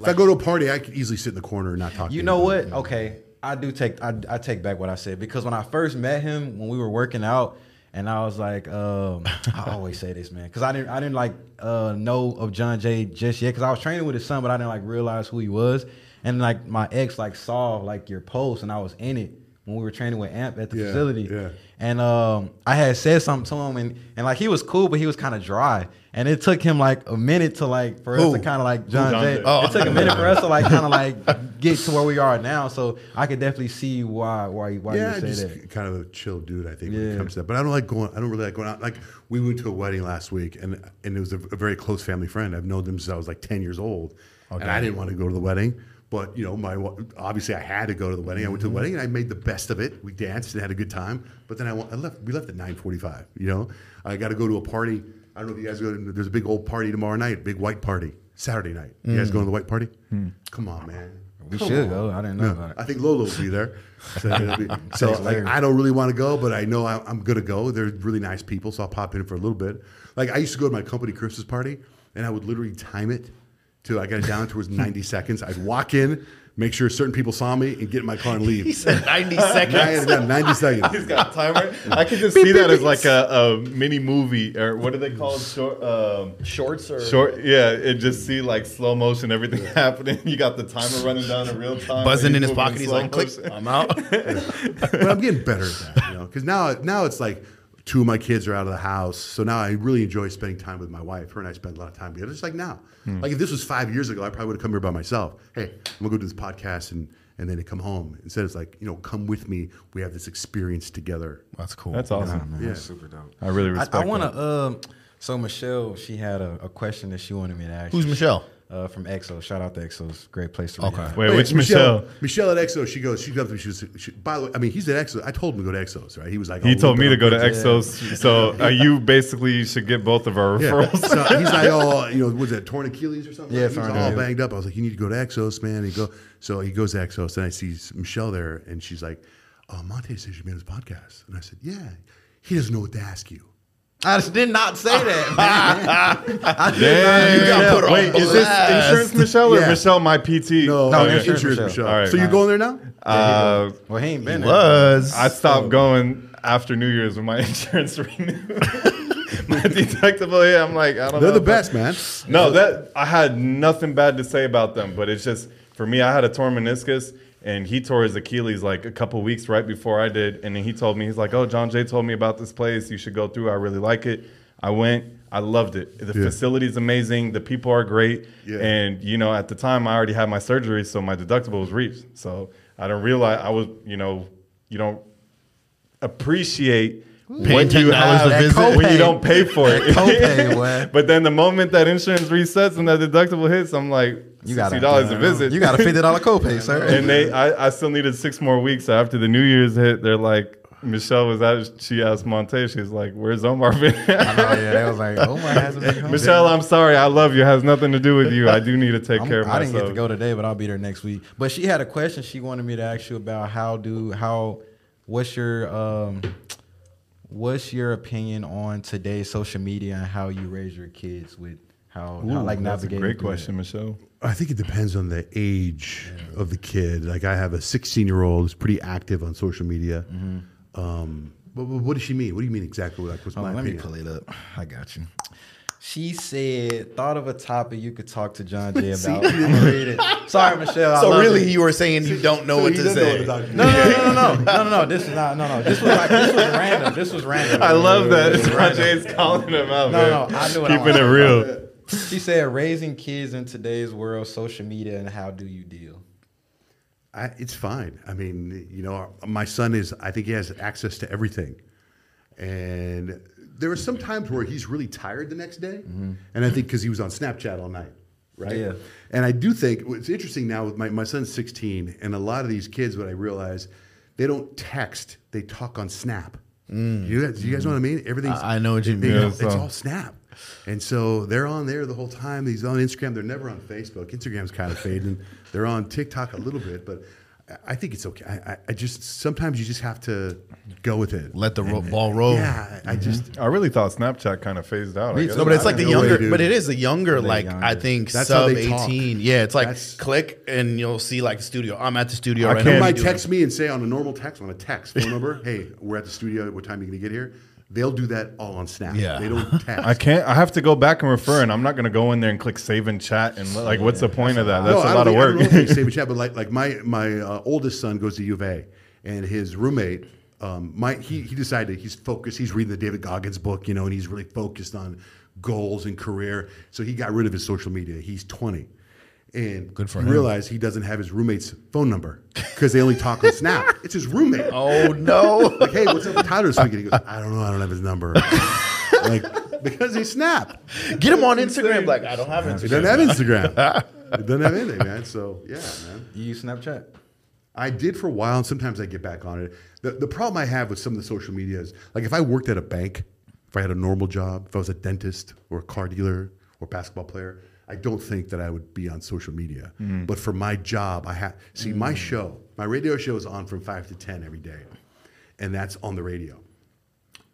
If I go to a party, I could easily sit in the corner and not talk. to You know anybody. what? Okay, I do take I, I take back what I said because when I first met him when we were working out, and I was like, um, I always say this, man, because I didn't I didn't like uh, know of John Jay just yet because I was training with his son, but I didn't like realize who he was, and like my ex like saw like your post and I was in it when we were training with Amp at the Yeah, facility. yeah. And um, I had said something to him, and, and like he was cool, but he was kind of dry. And it took him like a minute to like for us to kind of like John, John Jay. Jay? Oh. It took a minute for us to like kind of like get to where we are now. So I could definitely see why why why yeah, you say just that. kind of a chill dude. I think when it comes to that. But I don't like going. I don't really like going out. Like we went to a wedding last week, and and it was a, a very close family friend. I've known them since I was like ten years old, and I didn't want to go to the wedding. But you know, my obviously I had to go to the wedding. I went to the mm-hmm. wedding and I made the best of it. We danced and had a good time. But then I, I left. We left at nine forty-five. You know, I got to go to a party. I don't know if you guys go. To, there's a big old party tomorrow night. Big white party Saturday night. You guys mm. going to the white party? Mm. Come on, man. We Come should on. go. I didn't know about it. I think Lolo will be there. So, be- so, like, I don't really want to go, but I know I, I'm going to go. They're really nice people, so I'll pop in for a little bit. Like I used to go to my company Christmas party, and I would literally time it to I got it down towards 90 seconds. I'd walk in, make sure certain people saw me, and get in my car and leave. He said 90 seconds. it down 90 seconds. He's got a timer. I could just see that as like a, a mini movie or what do they call it? Short, um, Shorts or short. Yeah, and just see like slow motion, everything happening. You got the timer running down in real time. Buzzing in his pocket. He's like, click. I'm out. but I'm getting better at that, you know, because now now it's like two of my kids are out of the house, so now I really enjoy spending time with my wife. Her and I spend a lot of time together. Just like now, like if this was five years ago, I probably would have come here by myself. Hey, I'm gonna go do this podcast and and then to come home. Instead, it's like you know, come with me. We have this experience together. That's cool. That's awesome. Nah, man, Yeah. that's super dope. I really I, respect. I want to. Um, so Michelle, she had a, a question that she wanted me to ask. Who's. Michelle? Uh, from EXO. Shout out to EXO's great place to Okay. rehab. Wait, which Michelle? Michelle at EXO. She goes. She comes to me. She was. She, by the way, I mean, he's at EXO. I told him to go to EXO's. Right? He was like, He oh, told me to go to I'm- Exos. So uh, you basically should get both of our Yeah. referrals. So he's like, oh, you know, was that torn Achilles or something? Yeah, he was all Achilles. banged up. I was like, you need to go to Exos, man. And he go, so he goes to Exos, and I see Michelle there, and she's like, oh, Montae says you made his podcast, and I said, yeah. He doesn't know what to ask you. I just did not say that. Man. I did Damn. You got put on Wait, is this blast. insurance Michelle or Yeah. Michelle my PT? No, No, okay. insurance insurance, Michelle. Michelle. All right. so you going there now? Uh, Well, he ain't been there. Was. I stopped going after New Year's when my insurance renewed. my deductible, yeah, I'm like, I don't know. They're the if best, man. No, that I had nothing bad to say about them, but it's just for me. I had a torn meniscus, and he tore his Achilles like a couple weeks right before I did, and then he told me he's like, "Oh, John Jay told me about this place. You should go through. I really like it." I went. I loved it. The Yeah. facility is amazing. The people are great, Yeah. and you know, at the time, I already had my surgery, so my deductible was reached. So I don't realize I was, you know, you don't appreciate Paying what you $10 a have visit. when you don't pay for it. Copay. But then the moment that insurance resets and that deductible hits, I'm like, You got dollars a visit. You got a fifty dollar copay, sir. and they, I, I still needed six more weeks. So after the New Year's hit, they're like, Michelle was at. She asked Montae, she was like, "Where's Omar been?" I know, yeah, they was like, oh my, hasn't been home. Michelle, I'm sorry. I love you. It has nothing to do with you. I do need to take I'm- care of I myself. didn't get to go today, but I'll be there next week. But she had a question she wanted me to ask you about how do how what's your um what's your opinion on today's social media and how you raise your kids with how, how Ooh, like that's a great question, Michelle. I think it depends on the age of the kid. Like I have a 16 year old who's pretty active on social media. Um, but, but what does she mean? What do you mean exactly? Like, what's Hold my on, let me pull it up. I got you. She said, "Thought of a topic you could talk to John Jay about." I'm gonna read it. Sorry, Michelle. So love really, it. you were saying you don't know So what to doesn't know say. what to. No, no, no, no, no, no, no, no. This is not. No, no. This was like this was random. This was random. I love that. This was random. Jay's calling him out, No, man. no, I knew what I Keeping it wanted. real. She said, "Raising kids in today's world, social media, and how do you deal?" I, it's fine. I mean, you know, my son is. I think he has access to everything, and there are some times where he's really tired the next day, mm-hmm. and I think because he was on Snapchat all night, right? Yeah. And I do think what's interesting now with my my son's 16, and a lot of these kids, what I realize, they don't text; they talk on Snap. Mm. You guys, you guys know what I mean? Everything's. I- I know what you mean. they- Yeah, it's all Snap. And so they're on there the whole time. He's on Instagram. They're never on Facebook. Instagram's kind of fading. They're on TikTok a little bit, but I- I think it's okay. I, I- I just sometimes you just have to go with it. Let the ro- ball roll. Yeah, I I just I really thought Snapchat kind of phased out. I Me guess. No, but it's like the No way, younger, but it is the younger, They like younger. I think That's sub they talk. eighteen. Yeah, it's like That's- click and you'll see like the studio. I'm at the studio I right can't- they now. might text me and say on a normal text on a text phone number, "Hey, we're at the studio. What time are you gonna get here?" They'll do that all on Snap. Yeah. they don't text. I can't. I have to go back and refer, and I'm not going to go in there and click save and chat. And like, what's the point of that? That's No, a I lot don't of think- I don't know work. if they save and chat, but like like my my uh, oldest son goes to U of A, and his roommate. Um, my, he, he decided he's focused. He's reading the David Goggins book, you know, and he's really focused on goals and career. So he got rid of his social media. He's 20. And Good for he him. realized he doesn't have his roommate's phone number because they only talk on Snap. It's his roommate. Oh no! Like, hey, what's up with Tyler this weekend? He goes, I don't know. I don't have his number. like, because he Snap. Get him on Instagram. Like I don't have Instagram. He Instagram. doesn't have Instagram. He doesn't have anything, man. So, yeah, man. You use Snapchat? I did for a while, and sometimes I get back on it. The, the problem I have with some of the social media is like if I worked at a bank, if I had a normal job, if I was a dentist or a car dealer or basketball player, I don't think that I would be on social media. Mm. But for my job, I have see my mm. show, my radio show is on from five to ten every day, and that's on the radio.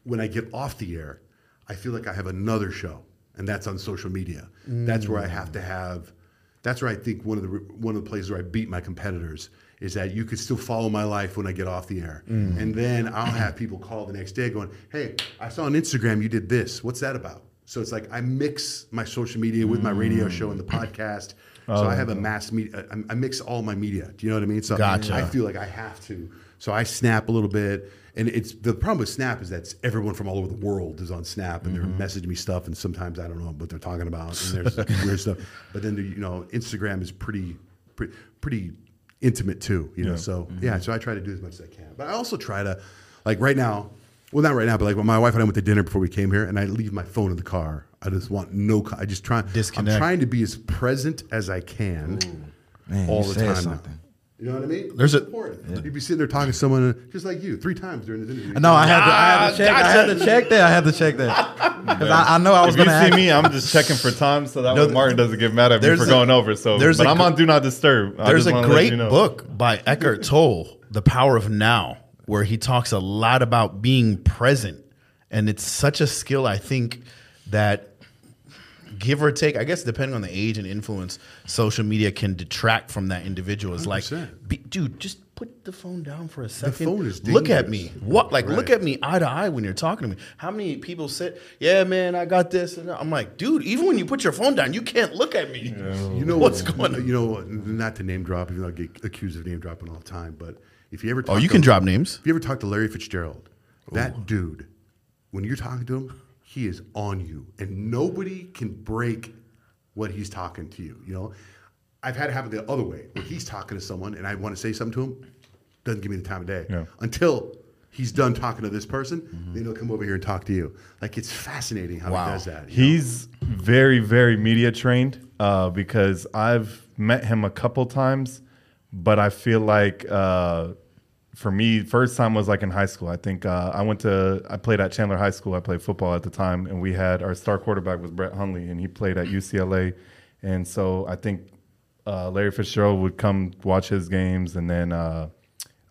When I get off the air, I feel like I have another show, and that's on social media. That's where I have to mm. have. That's where I think one of the one of the places where I beat my competitors is that you could still follow my life when I get off the air, and then I'll have people call the next day going, "Hey, I saw on Instagram you did this. What's that about?" So it's like I mix my social media with my radio show and the podcast. So I have a mass media. I, mix all my media. Do you know what I mean? So Gotcha. I feel like I have to. So I snap a little bit, and it's the problem with Snap is that everyone from all over the world is on Snap, and they're mm-hmm. messaging me stuff, and sometimes I don't know what they're talking about, and there's weird stuff. But then the, you know, Instagram is pretty, pretty, pretty intimate too. You know, so mm-hmm. yeah. So I try to do as much as I can, but I also try to, like right now. Well, not right now, but like when my wife and I went to dinner before we came here, and I leave my phone in the car. I just want no. I just try. Disconnect. I'm trying to be as present as I can Man, all you the said time. now. something. You know what I mean? There's It's a- important. You'd be sitting there talking to someone uh, just like you three times during this interview. No, I had to, I had Ah, to check. I had to check that. I had to check that. 'Cause I, I know I was If you gonna see ask. me, I'm just checking for time so that No, way Martin doesn't get mad at me for a- going over. So, there's but a I'm on Do Not Disturb. I There's a great you know. book by Eckhart Tolle, The Power of Now, where he talks a lot about being present. And it's such a skill, I think, that give or take, I guess, depending on the age and influence, social media can detract from that individual. It's like, 100%. be, dude, just put the phone down for a second. The phone is dangerous. Look at me. What? Like, look at me eye to eye when you're talking to me. How many people sit, yeah, man, I got this. And I'm like, dude, even when you put your phone down, you can't look at me. You know What's going on? You know, not to name drop, even though I get accused of name dropping all the time, but if you ever talk Oh, you to- can drop names. If you ever talk to Larry Fitzgerald, that dude, when you're talking to him, he is on you, and nobody can break what he's talking to you. You know, I've had it happen the other way, where he's talking to someone, and I want to say something to him, doesn't give me the time of day Yeah. until he's done talking to this person. Then he'll come over here and talk to you. Like it's fascinating how Wow. he does that. you know? He's very, very media trained uh, because I've met him a couple times, but I feel like uh, for me, first time was like in high school. I think uh, I went to, I played at Chandler High School. I played football at the time, and we had our star quarterback was Brett Hundley, and he played at UCLA. And so I think uh, Larry Fitzgerald would come watch his games, and then uh,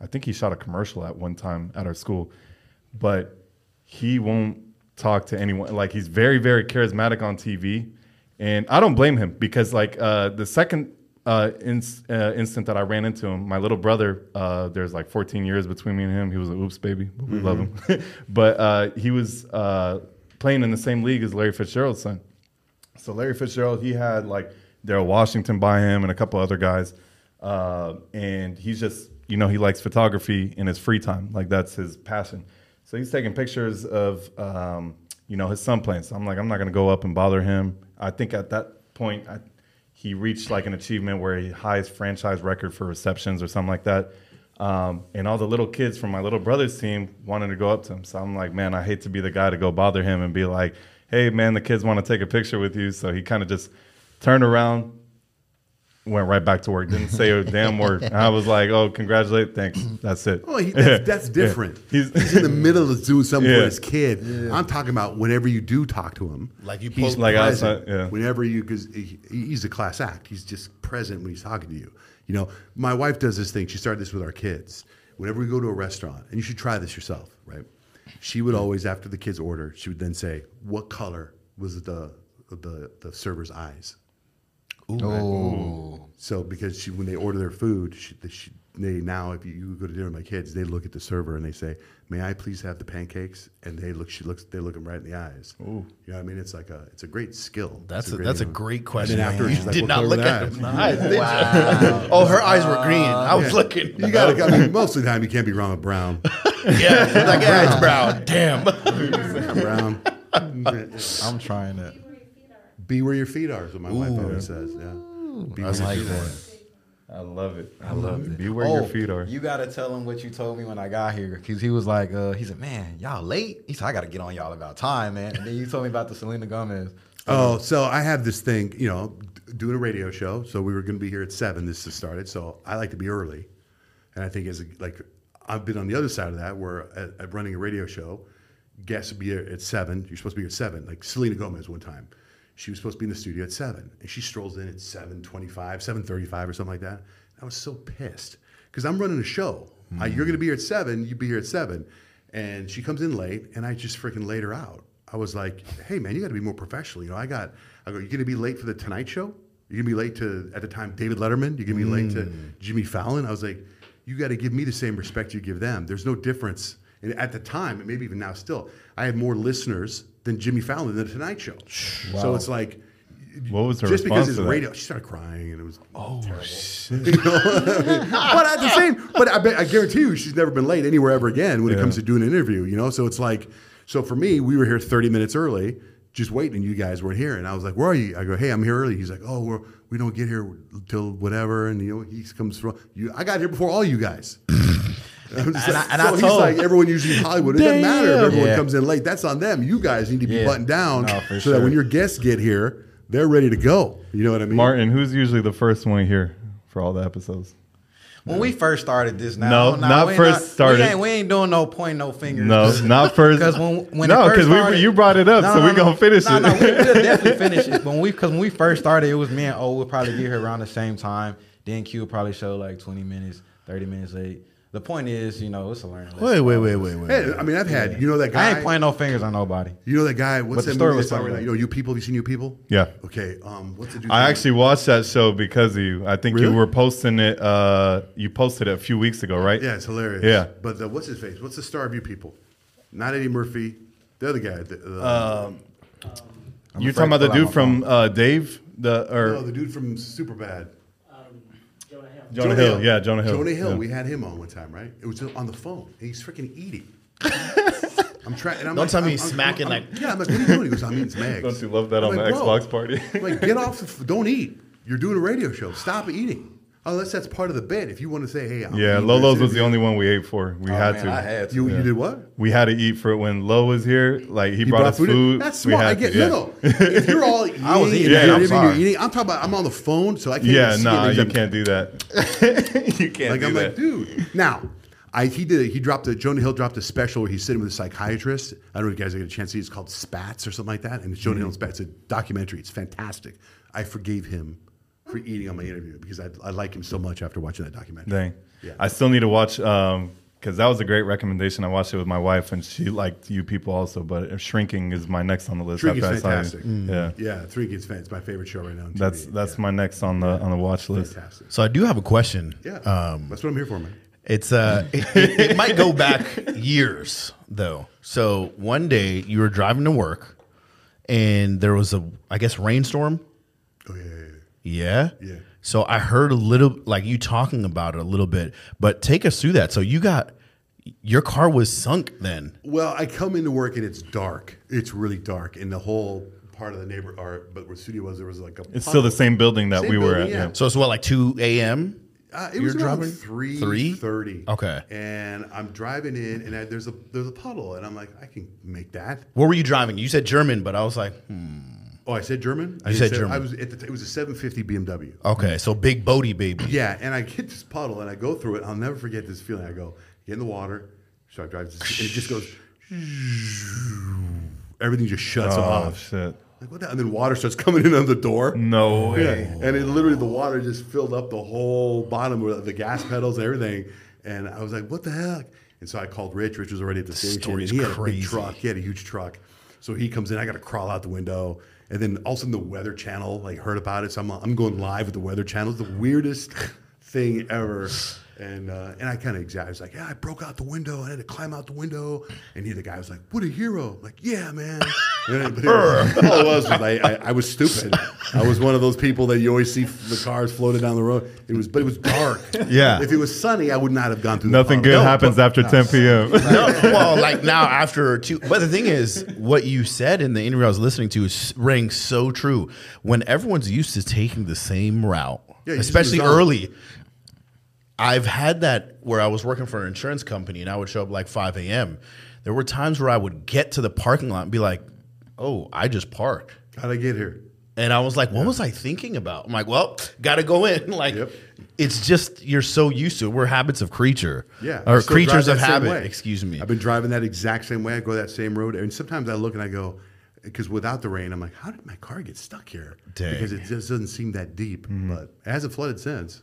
I think he shot a commercial at one time at our school, but he won't talk to anyone. Like he's very, very charismatic on TV, and I don't blame him because like uh, the second uh, ins- uh, instant that I ran into him, my little brother, uh, there's like 14 years between me and him. He was an oops baby, but we love him. but uh, he was uh, playing in the same league as Larry Fitzgerald's son. So Larry Fitzgerald, he had like Daryl Washington by him and a couple other guys, uh, and he's just you know he likes photography in his free time, like that's his passion. So he's taking pictures of um, you know his son playing. So I'm like, I'm not gonna go up and bother him. I think at that point, I, he reached like an achievement where he highest franchise record for receptions or something like that. Um, and all the little kids from my little brother's team wanted to go up to him. So I'm like, man, I hate to be the guy to go bother him and be like, hey, man, the kids want to take a picture with you. So he kind of just turned around, went right back to work, didn't say a damn word. And I was like, oh, congratulate, thanks. That's it. Oh, he, that's, that's different. He's- He's, in the middle of doing something Yeah. for his kid. I'm talking about whenever you do talk to him, Like you he's post- Like present. outside, yeah. Whenever you, because he, he's a class act. He's just present when he's talking to you. You know, my wife does this thing. She started this with our kids. Whenever we go to a restaurant, and you should try this yourself, right? She would always, after the kids order, she would then say, "What color was the the the server's eyes?" Oh, So because she, when they order their food, she, she they now if you, you go to dinner with my kids, they look at the server and they say, "May I please have the pancakes?" And they look, she looks, they look them right in the eyes. Ooh. You know what I mean? It's like a, it's a great skill. That's It's a, that's a you know- great question. then after you like, did "What not look at the them in the eyes. did you? oh, her eyes were green. I was looking. You gotta. I mean, most of the time you can't be wrong with brown. yeah, she's like, yeah, it's brown. Damn. brown. I'm trying that. Be where your feet are. Is what my wife always says. Yeah. Be I where your like feet that. are. I love it. I love it. Be where Oh, your feet are. You gotta tell him what you told me when I got here, because he was like, uh, he said, "Man, y'all late." He said, "I gotta get on y'all about time, man." And then you told me about the Selena Gomez. Oh, so I have this thing, you know, doing a radio show. So we were going to be here at seven. This has started. So I like to be early, and I think as a, like I've been on the other side of that, where at, at running a radio show, guests would be at seven. You're supposed to be at seven. Like Selena Gomez one time, she was supposed to be in the studio at seven, and she strolls in at seven twenty-five, seven thirty-five, or something like that. I was so pissed because I'm running a show. I, hmm. you're going to be here at seven. You'd be here at seven, and she comes in late, and I just freaking laid her out. I was like, "Hey, man, you got to be more professional." You know, I got. I go, "You're going to be late for the Tonight Show? You're going to be late to at the time David Letterman? You're going to be late to hmm. Jimmy Fallon?" I was like, "You got to give me the same respect you give them. There's no difference." And at the time, and maybe even now, still, I had more listeners than Jimmy Fallon than the Tonight Show. So it's like, What was her just because it's radio, she started crying, and it was oh shit. but at the same, but I, bet, I guarantee you, she's never been late anywhere ever again when it comes to doing an interview. You know, so it's like, so for me, we were here 30 minutes early, just waiting, and you guys weren't here, and I was like, "Where are you?" I go, "Hey, I'm here early." He's like, "Oh, we're, we don't get here till whatever," and you know, he comes from you. I got here before all you guys. I'm And like- I- and so I he's told- like everyone usually in Hollywood. It doesn't matter if everyone Yeah. comes in late. That's on them. You guys need to be Yeah. buttoned down No, so for that when your guests get here, they're ready to go. You know what I mean? Martin, who's usually the first one here for all the episodes? When we first started this, now No, nah, not we ain't first started. We ain't, we ain't doing no point, no fingers. No, not first. Because when, when no, it first we started- you brought it up, No, so no, we no, gonna finish no, it. No, we, we'll definitely finish it. But when we, because when we first started, it was me and O would probably get here around the same time. Then Q would probably show like 20 minutes, 30 minutes late. The point is, you know, it's a learning lesson. Wait, wait, wait, wait, wait. Hey, I mean, I've had you know that guy. I ain't pointing no fingers on nobody. You know that guy. What's But the that story movie was that's out right now? You know, you people. You seen you people? Yeah. Okay. Um, what's the dude? I actually watched that show because of you. I think Really? you were posting it. Uh, you posted it a few weeks ago, right? Yeah, it's hilarious. Yeah. But uh, what's his face? What's the star of you people? Not Eddie Murphy. The other guy. The, the, Um, I'm You're talking about the dude from uh, Dave, the or no, the dude from Superbad. Jonah Hill. Jonah Hill. Yeah, Jonah Hill. Jonah Hill. Yeah. We had him on one time, right? It was on the phone. And he's freaking eating. I'm trying. Don't tell me he's smacking like- Yeah, I'm like, what are you doing? He goes, I'm eating some. Don't you love that I'm on like, the Xbox party? I'm like, get off. The, f- don't eat. You're doing a radio show. Stop eating. Unless that's part of the bit. If you want to say, hey, I'm yeah, eating Lolo's was the only one we ate for. We Oh, had man, to. I had to. You, Yeah. you did what? We had to eat for it when Lo was here. Like he, He brought, us food. That's smart. I get to, yeah. no, no. If you're all eating, I was eating, and yeah, you're I'm you're sorry. eating, I'm talking about. I'm on the phone, so I can't. Yeah, even see nah, it. you He's can't do that. you can't Like do I'm that. like, dude. Now, I he did. He dropped a Jonah Hill dropped a special where he's sitting with a psychiatrist. I don't know if you guys get a chance to see. it. It's called Stutz or something like that, and it's Mm-hmm. Jonah Hill and Stutz. It's a documentary. It's fantastic. I forgave him for eating on my interview because I, I like him so much after watching that documentary. Dang. Yeah. I still need to watch um because that was a great recommendation. I watched it with my wife and she liked you people also. But shrinking is my next on the list. Shrinking's after I saw you. fantastic. Yeah, Yeah, Three Kids Fan. It's my favorite show right now. On TV. that's that's yeah. my next on the on the watch list. fantastic. So I do have a question. Yeah, Um, that's what I'm here for, man. It's uh, it, it, it might go back years though. So one day you were driving to work, and there was a, I guess, rainstorm. Oh yeah, yeah, yeah. Yeah. Yeah. So I heard a little, like you talking about it a little bit, but take us through that. So you got your car was sunk then. Well, I come into work and it's dark. It's really dark, and the whole part of the neighbor, or but where the studio was, there was like a. It's still the same building that Same we were building, at. yeah. Yeah. So it's what, like two a.m. Uh, it You're was around driving? three Three? thirty. Okay. And I'm driving in, and I, there's a there's a puddle, and I'm like, I can make that. Where were you driving? You said German, but I was like, hmm. Oh, I said German. I You didn't said German. I was at the, it was a 750 BMW. okay, so big boaty baby. Yeah, and I get this puddle, and I go through it. I'll never forget this feeling. I go get in the water, so I drive, and it just goes. Everything just shuts Oh off. shit! Like what the, and then water starts coming in on the door. No Yeah, way. and it literally the water just filled up the whole bottom of the gas pedals and everything. And I was like, "What the heck?" And so I called Rich. Rich was already at the station. story's and he had a crazy. big truck. He had a huge truck. So he comes in. I got to crawl out the window. And then all of a sudden, the Weather Channel like heard about it. So I'm, I'm going live with the Weather Channel. It's the weirdest thing ever. And uh, and I kind of exaggerated. I was like, yeah, I broke out the window. I had to climb out the window. And he, the guy was like, what a hero. I'm like, yeah, man. And it- all it was was I, I, I was stupid. I was one of those people that you always see the cars floating down the road. It was, but it was dark. Yeah. If it was sunny, I would not have gone through. Nothing the good tunnel. happens after 10 p.m. no, well, like now after two. But the thing is, what you said in the interview I was listening to is rang so true. When everyone's used to taking the same route, Yeah, especially early. I've had that where I was working for an insurance company and I would show up like 5 a.m. There were times where I would get to the parking lot and be like, "Oh, I just parked." How'd I get here? And I was like, what was I thinking about? I'm like, well, gotta go in. Like, Yep. it's just you're so used to it. We're habits of creature. Yeah, Or creatures of habit. way. Excuse me. I've been driving that exact same way. I go that same road, and sometimes I look and I go, because without the rain, I'm like, how did my car get stuck here? Dang. Because it just doesn't seem that deep, mm-hmm. but it hasn't flooded since.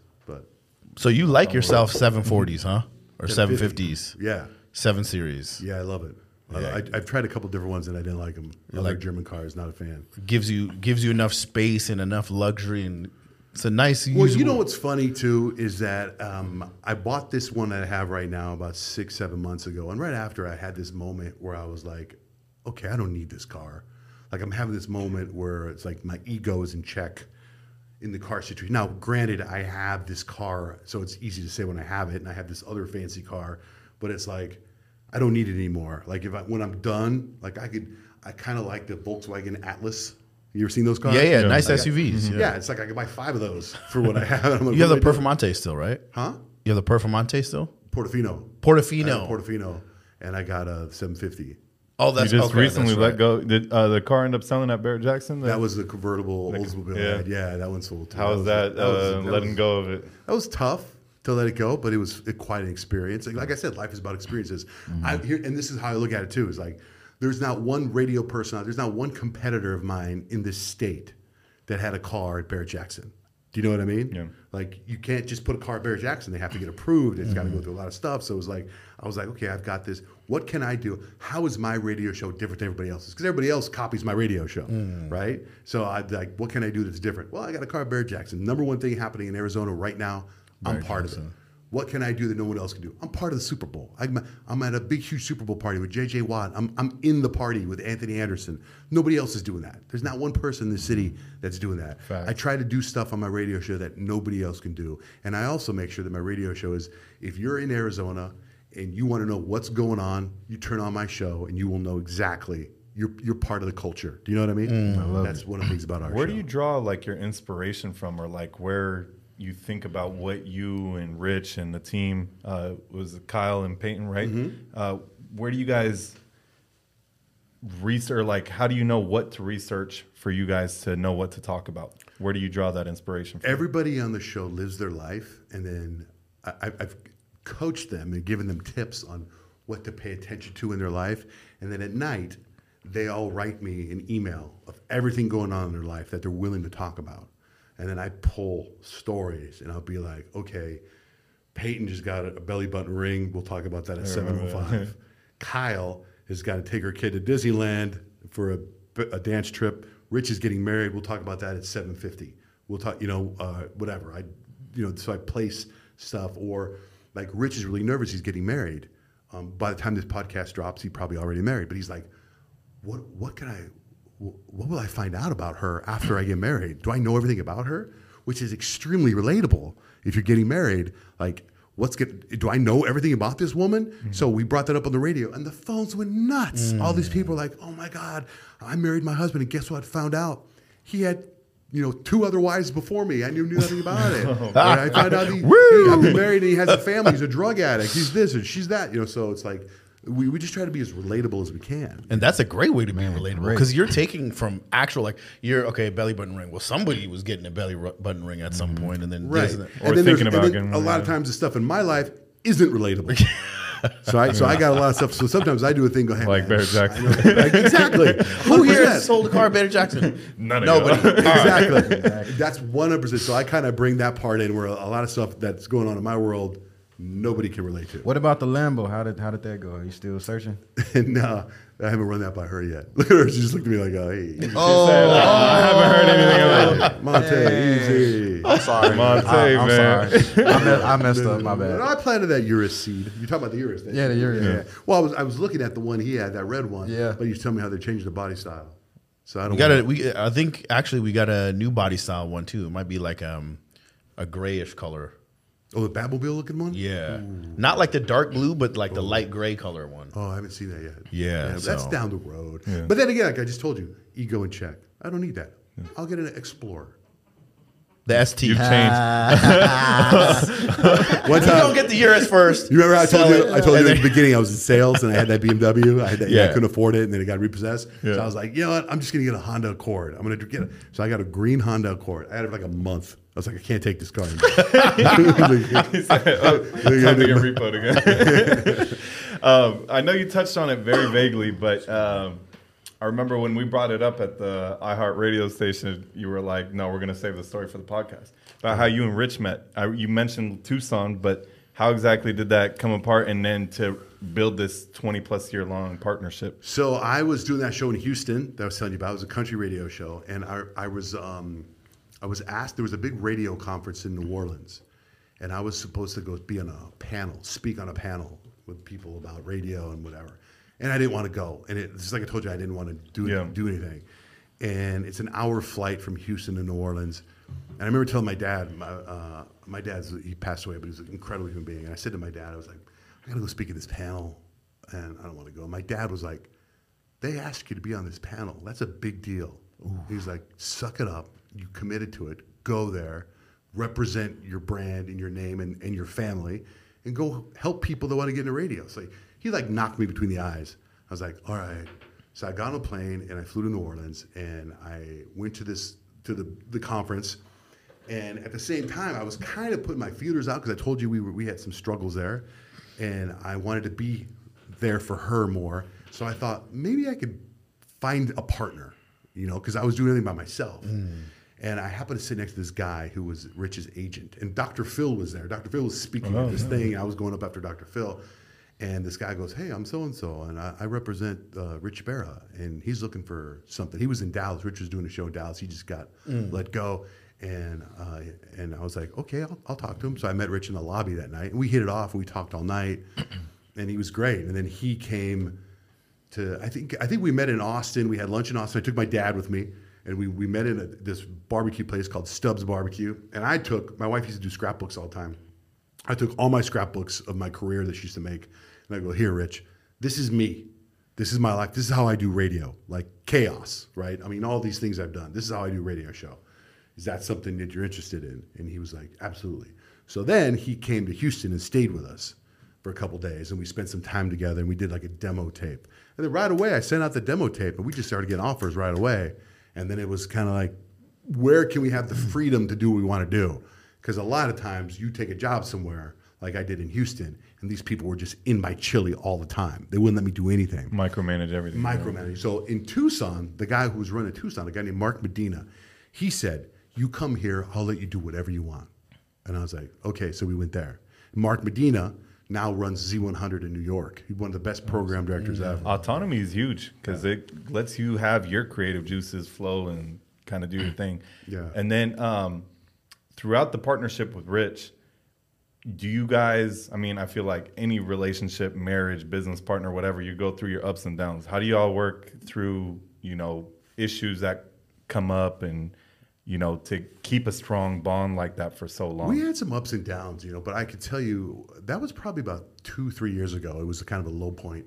So you like yourself 740s, huh? Or 750s? yeah, 7 Series. yeah, I love it. I- Yeah. I, I've tried a couple different ones and I didn't like them. I like German cars, not a fan. Gives you gives you enough space and enough luxury and it's a nice Well, you know what's funny too is that um, I bought this one that I have right now about six, seven months ago, and right after I had this moment where I was like, "Okay, I don't need this car." Like I'm having this moment where it's like my ego is in check in the car situation. Now, granted, I have this car, so it's easy to say when I have it, and I have this other fancy car, but it's like I don't need it anymore. Like if I when I'm done, like I could, I kind of like the Volkswagen Atlas. You ever seen those cars? Yeah, yeah, Yeah. nice Like, SUVs. Mhm. Yeah. Yeah. it's like I could buy five of those for what I have. I'm like, You have the what doing? Performante still, right? Huh? You have the Performante still? Portofino. I Portofino. have Portofino, and I got a 750. Oh, You that's just okay, recently that's let right. go. Did uh, the car end up selling at Barrett Jackson? That was the convertible Like, Oldsmobile. yeah. I had. Yeah, that one sold. Too. How was that, was- uh, that letting was- go of it? That was tough to let it go, but it was quite an experience. Like, like I said, life is about experiences. I here, and this is how I look at it too. Is like there's not one radio person, there's not one competitor of mine in this state that had a car at Barrett Jackson. Do you know what I mean? Yeah. Like you can't just put a car at Barrett Jackson. They have to get approved. It's got to go through a lot of stuff. So it was like I was like, okay, I've got this. What can I do? How is my radio show different than everybody else's? Because everybody else copies my radio show, mm. right? So I like, what can I do that's different? Well, I got a car Barrett Jackson. Number one thing happening in Arizona right now. I'm part of it. What can I do that no one else can do? I'm part of the Super Bowl. I'm, I'm at a big, huge Super Bowl party with J.J. Watt. I'm, I'm in the party with Anthony Anderson. Nobody else is doing that. There's not one person in the city that's doing that. Facts. I try to do stuff on my radio show that nobody else can do. And I also make sure that my radio show is if you're in Arizona and you want to know what's going on, you turn on my show and you will know exactly. You're, you're part of the culture. Do you know what I mean? That's one of the things about our Where show. do you draw like your inspiration from, or like where you think about what you and Rich and the team uh, was it Kyle and Peyton, right? Uh, where do you guys research? Like, how do you know what to research for you guys to know what to talk about? Where do you draw that inspiration from? Everybody on the show lives their life, and then I, I- I've coached them and given them tips on what to pay attention to in their life. And then at night, they all write me an email of everything going on in their life that they're willing to talk about. And then I pull stories, and I'll be like, okay, Peyton just got a belly button ring. We'll talk about that at seven oh five. Kyle has got to take her kid to Disneyland for a, a dance trip. Rich is getting married. We'll talk about that at seven fifty. We'll talk, you know, uh, whatever. I, you know, so I place stuff or like Rich is really nervous. He's getting married. Um, by the time this podcast drops, he's probably already married. But he's like, what what can I what will I find out about her after I get married? Do I know everything about her? Which is extremely relatable if you're getting married. Like, what's get do I know everything about this woman? So we brought that up on the radio and the phones went nuts. All these people are like, oh my God, I married my husband, and guess what? I Found out he had you know, two other wives before me. I knew, knew nothing about it. And ah. I found out he, he, I've been married and he has a family. He's a drug addict. He's this and she's that. You know, so it's like we, we just try to be as relatable as we can. And that's a great way to be relatable because you're taking from actual like you're okay belly button ring. Well, somebody was getting a belly ru- button ring at some mm-hmm. point, and then Right. this and that. Or then thinking about then getting a lot of times the stuff in my life isn't relatable. so I so I got a lot of stuff. So sometimes I do a thing. Go hey, Like man, Barrett Jackson. Like, exactly. Who here has sold a car, Barrett Jackson? None of Nobody. you. exactly. That's one hundred percent. So I kind of bring that part in where a lot of stuff that's going on in my world nobody can relate to. What about the Lambo? How did how did that go? Are you still searching? no, I haven't run that by her yet. Look at her; she just looked at me like, "Oh, hey, easy. Oh, I haven't heard anything about it. Montae, easy." I'm sorry. Montae, I, am man. sorry. I, mess, I messed up. My No, bad. I planted that Urus seed. You're talking about the Urus. didn't Yeah, the you? Urus, yeah. Well, I was I was looking at the one he had, that red one. Yeah. But you tell me how they changed the body style. So I don't. We got a we. I think actually we got a new body style one too. It might be like um a grayish color. Oh, the Batmobile looking one. Yeah, hmm. not like the dark blue, but like the oh. light gray color one. Oh, I haven't seen that yet. Yeah, that's so- down the road. Yeah. But then again, like I just told you, ego in check. I don't need that. I'll get an Explorer. The ST. You've You changed. One time, don't get the Urus first. You remember I told you? it. I told you at the beginning I was in sales and I had that BMW. I had that, yeah. I couldn't afford it, and then it got repossessed. Yeah. So I was like, you know what? I'm just gonna get a Honda Accord. I'm gonna get it. So I got a green Honda Accord. I had it for like a month. I was like, I can't take this car. anymore. Time to get repoed again. um, I know you touched on it very vaguely, but um, I remember when we brought it up at the iHeart radio station, you were like, "No, we're going to save the story for the podcast." About how you and Rich met. I, you mentioned Tucson, but how exactly did that come apart, and then to build this twenty plus year long partnership? So I was doing that show in Houston that I was telling you about. It was a country radio show, and I, I was um, I was asked. There was a big radio conference in New Orleans, and I was supposed to go be on a panel, speak on a panel with people about radio and whatever. And I didn't want to go. And it, just like I told you, I didn't want to do Yeah. do anything. And it's an hour flight from Houston to New Orleans. And I remember telling my dad, my, uh, my dad's he passed away, but he was an incredible human being. And I said to my dad, I was like, I got to go speak at this panel, and I don't want to go. My dad was like, they asked you to be on this panel. That's a big deal. He's like, suck it up. You committed to it. Go there, represent your brand and your name and, and your family, and go help people that want to get into radio. So he like knocked me between the eyes. I was like, all right. So I got on a plane and I flew to New Orleans and I went to this to the, the conference. And at the same time, I was kind of putting my feelers out because I told you we were, we had some struggles there, and I wanted to be there for her more. So I thought maybe I could find a partner, you know, because I was doing everything by myself. Mm. And I happened to sit next to this guy who was Rich's agent, and Dr. Phil was there. Dr. Phil was speaking at this thing, and I was going up after Dr. Phil. And this guy goes, "Hey, I'm so and so, and I, I represent uh, Rich Berra, and he's looking for something. He was in Dallas. Rich was doing a show in Dallas. He just got let go, and uh, and I was like, okay, I'll, I'll talk to him. So I met Rich in the lobby that night, and we hit it off. and We talked all night, and he was great. And then he came to I think I think we met in Austin. We had lunch in Austin. I took my dad with me, and we, we met in a, this barbecue place called Stubbs Barbecue. And I took my wife used to do scrapbooks all the time. I took all my scrapbooks of my career that she used to make, and I go, here, Rich, this is me. This is my life. This is how I do radio, like chaos, right? I mean, all these things I've done. This is how I do radio show. Is that something that you're interested in? And he was like, absolutely. So then he came to Houston and stayed with us for a couple days, and we spent some time together, and we did like a demo tape. And then right away, I sent out the demo tape, and we just started getting offers right away. And then it was kind of like, where can we have the mm-hmm. freedom to do what we want to do? Because a lot of times you take a job somewhere, like I did in Houston, and these people were just in my chili all the time. They wouldn't let me do anything Micromanage everything. micromanaging. So in Tucson, the guy who was running Tucson, a guy named Mark Medina, he said, "You come here, I'll let you do whatever you want." And I was like, "Okay." So we went there. Mark Medina now runs Z100 in New York. He's one of the best program directors ever. Autonomy is huge because it lets you have your creative juices flow and kind of do your thing. Yeah. And then um, throughout the partnership with Rich, do you guys, I mean, I feel like any relationship, marriage, business partner, whatever, you go through your ups and downs. How do you all work through, you know, issues that come up and, you know, to keep a strong bond like that for so long? We had some ups and downs, you know, but I could tell you that was probably about two, three years ago. It was kind of a low point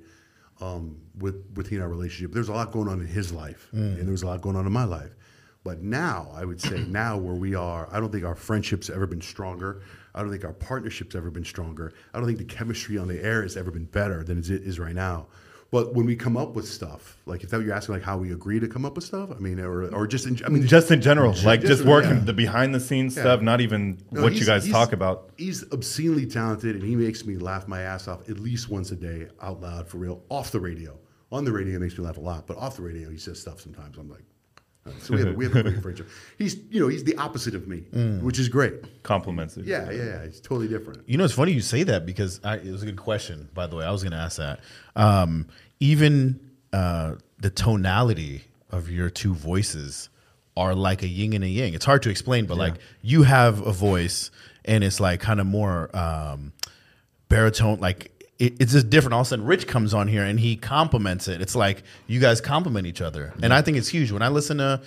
um, with within our relationship. There's a lot going on in his life, and there was a lot going on in my life. But now, I would say now where we are, I don't think our friendship's ever been stronger. I don't think our partnership's ever been stronger. I don't think the chemistry on the air has ever been better than it is right now. But when we come up with stuff, like if that you're asking, like how we agree to come up with stuff, I mean, or, or just, in, I mean, just in general, like just- just working yeah. the behind the scenes Yeah. stuff, not even No, what you guys talk about. He's obscenely talented, and he makes me laugh my ass off at least once a day out loud for real, off the radio. On the radio, he makes me laugh a lot, but off the radio, he says stuff sometimes. I'm like, So we have, we have a great friendship. He's you know he's the opposite of me, which is great. Compliments. Yeah, yeah, yeah. It's totally different. You know, it's funny you say that because I, it was a good question. By the way, I was going to ask that. Um, even uh, the tonality of your two voices are like a yin and a yang. It's hard to explain, but like you have a voice, and it's like kind of more um, baritone. Like it, it's just different. All of a sudden, Rich comes on here and he compliments it. It's like you guys compliment each other, and I think it's huge. When I listen to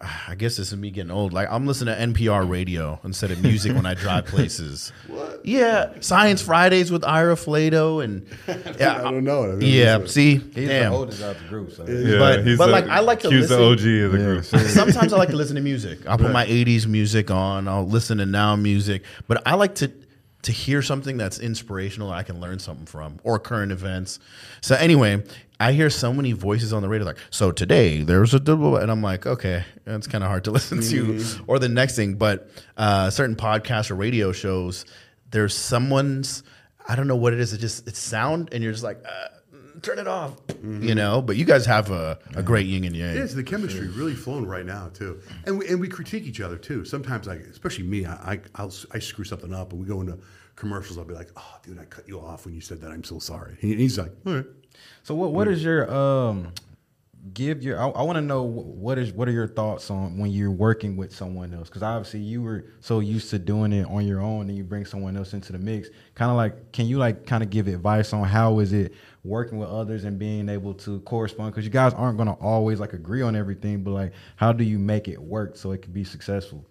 I guess this is me getting old. Like I'm listening to NPR radio instead of music when I drive places. What? Yeah, Science Fridays with Ira Flatow and yeah, I don't know. I've yeah. listened See, He's damn. the oldest out the group, so Yeah, But- he's but, the- like, I like to he's the OG of the group. Sometimes I like to listen to music. I'll put my '80s music on. I'll listen to now music, but I like to to hear something that's inspirational. I can learn something from or current events. So anyway, I hear so many voices on the radio like, "So today there's a," double," and I'm like, "Okay, that's kind of hard to listen to." Or the next thing, but uh, certain podcasts or radio shows, there's someone's. I don't know what it is. It just it's sound, and you're just like. Uh, Turn it off, you know. But you guys have a, a great yin and yang. Yeah, it's the chemistry really flowing right now too, and we and we critique each other too. Sometimes, like especially me, I I I'll, I screw something up, and we go into commercials. I'll be like, "Oh, dude, I cut you off when you said that. I'm so sorry." He, he's like, "All right." So what what is your um give your I, I want to know what is what are your thoughts on when you're working with someone else because obviously you were so used to doing it on your own and you bring someone else into the mix kind of like can you like kind of give advice on how is it working with others and being able to correspond because you guys aren't going to always like agree on everything but like how do you make it work so it can be successful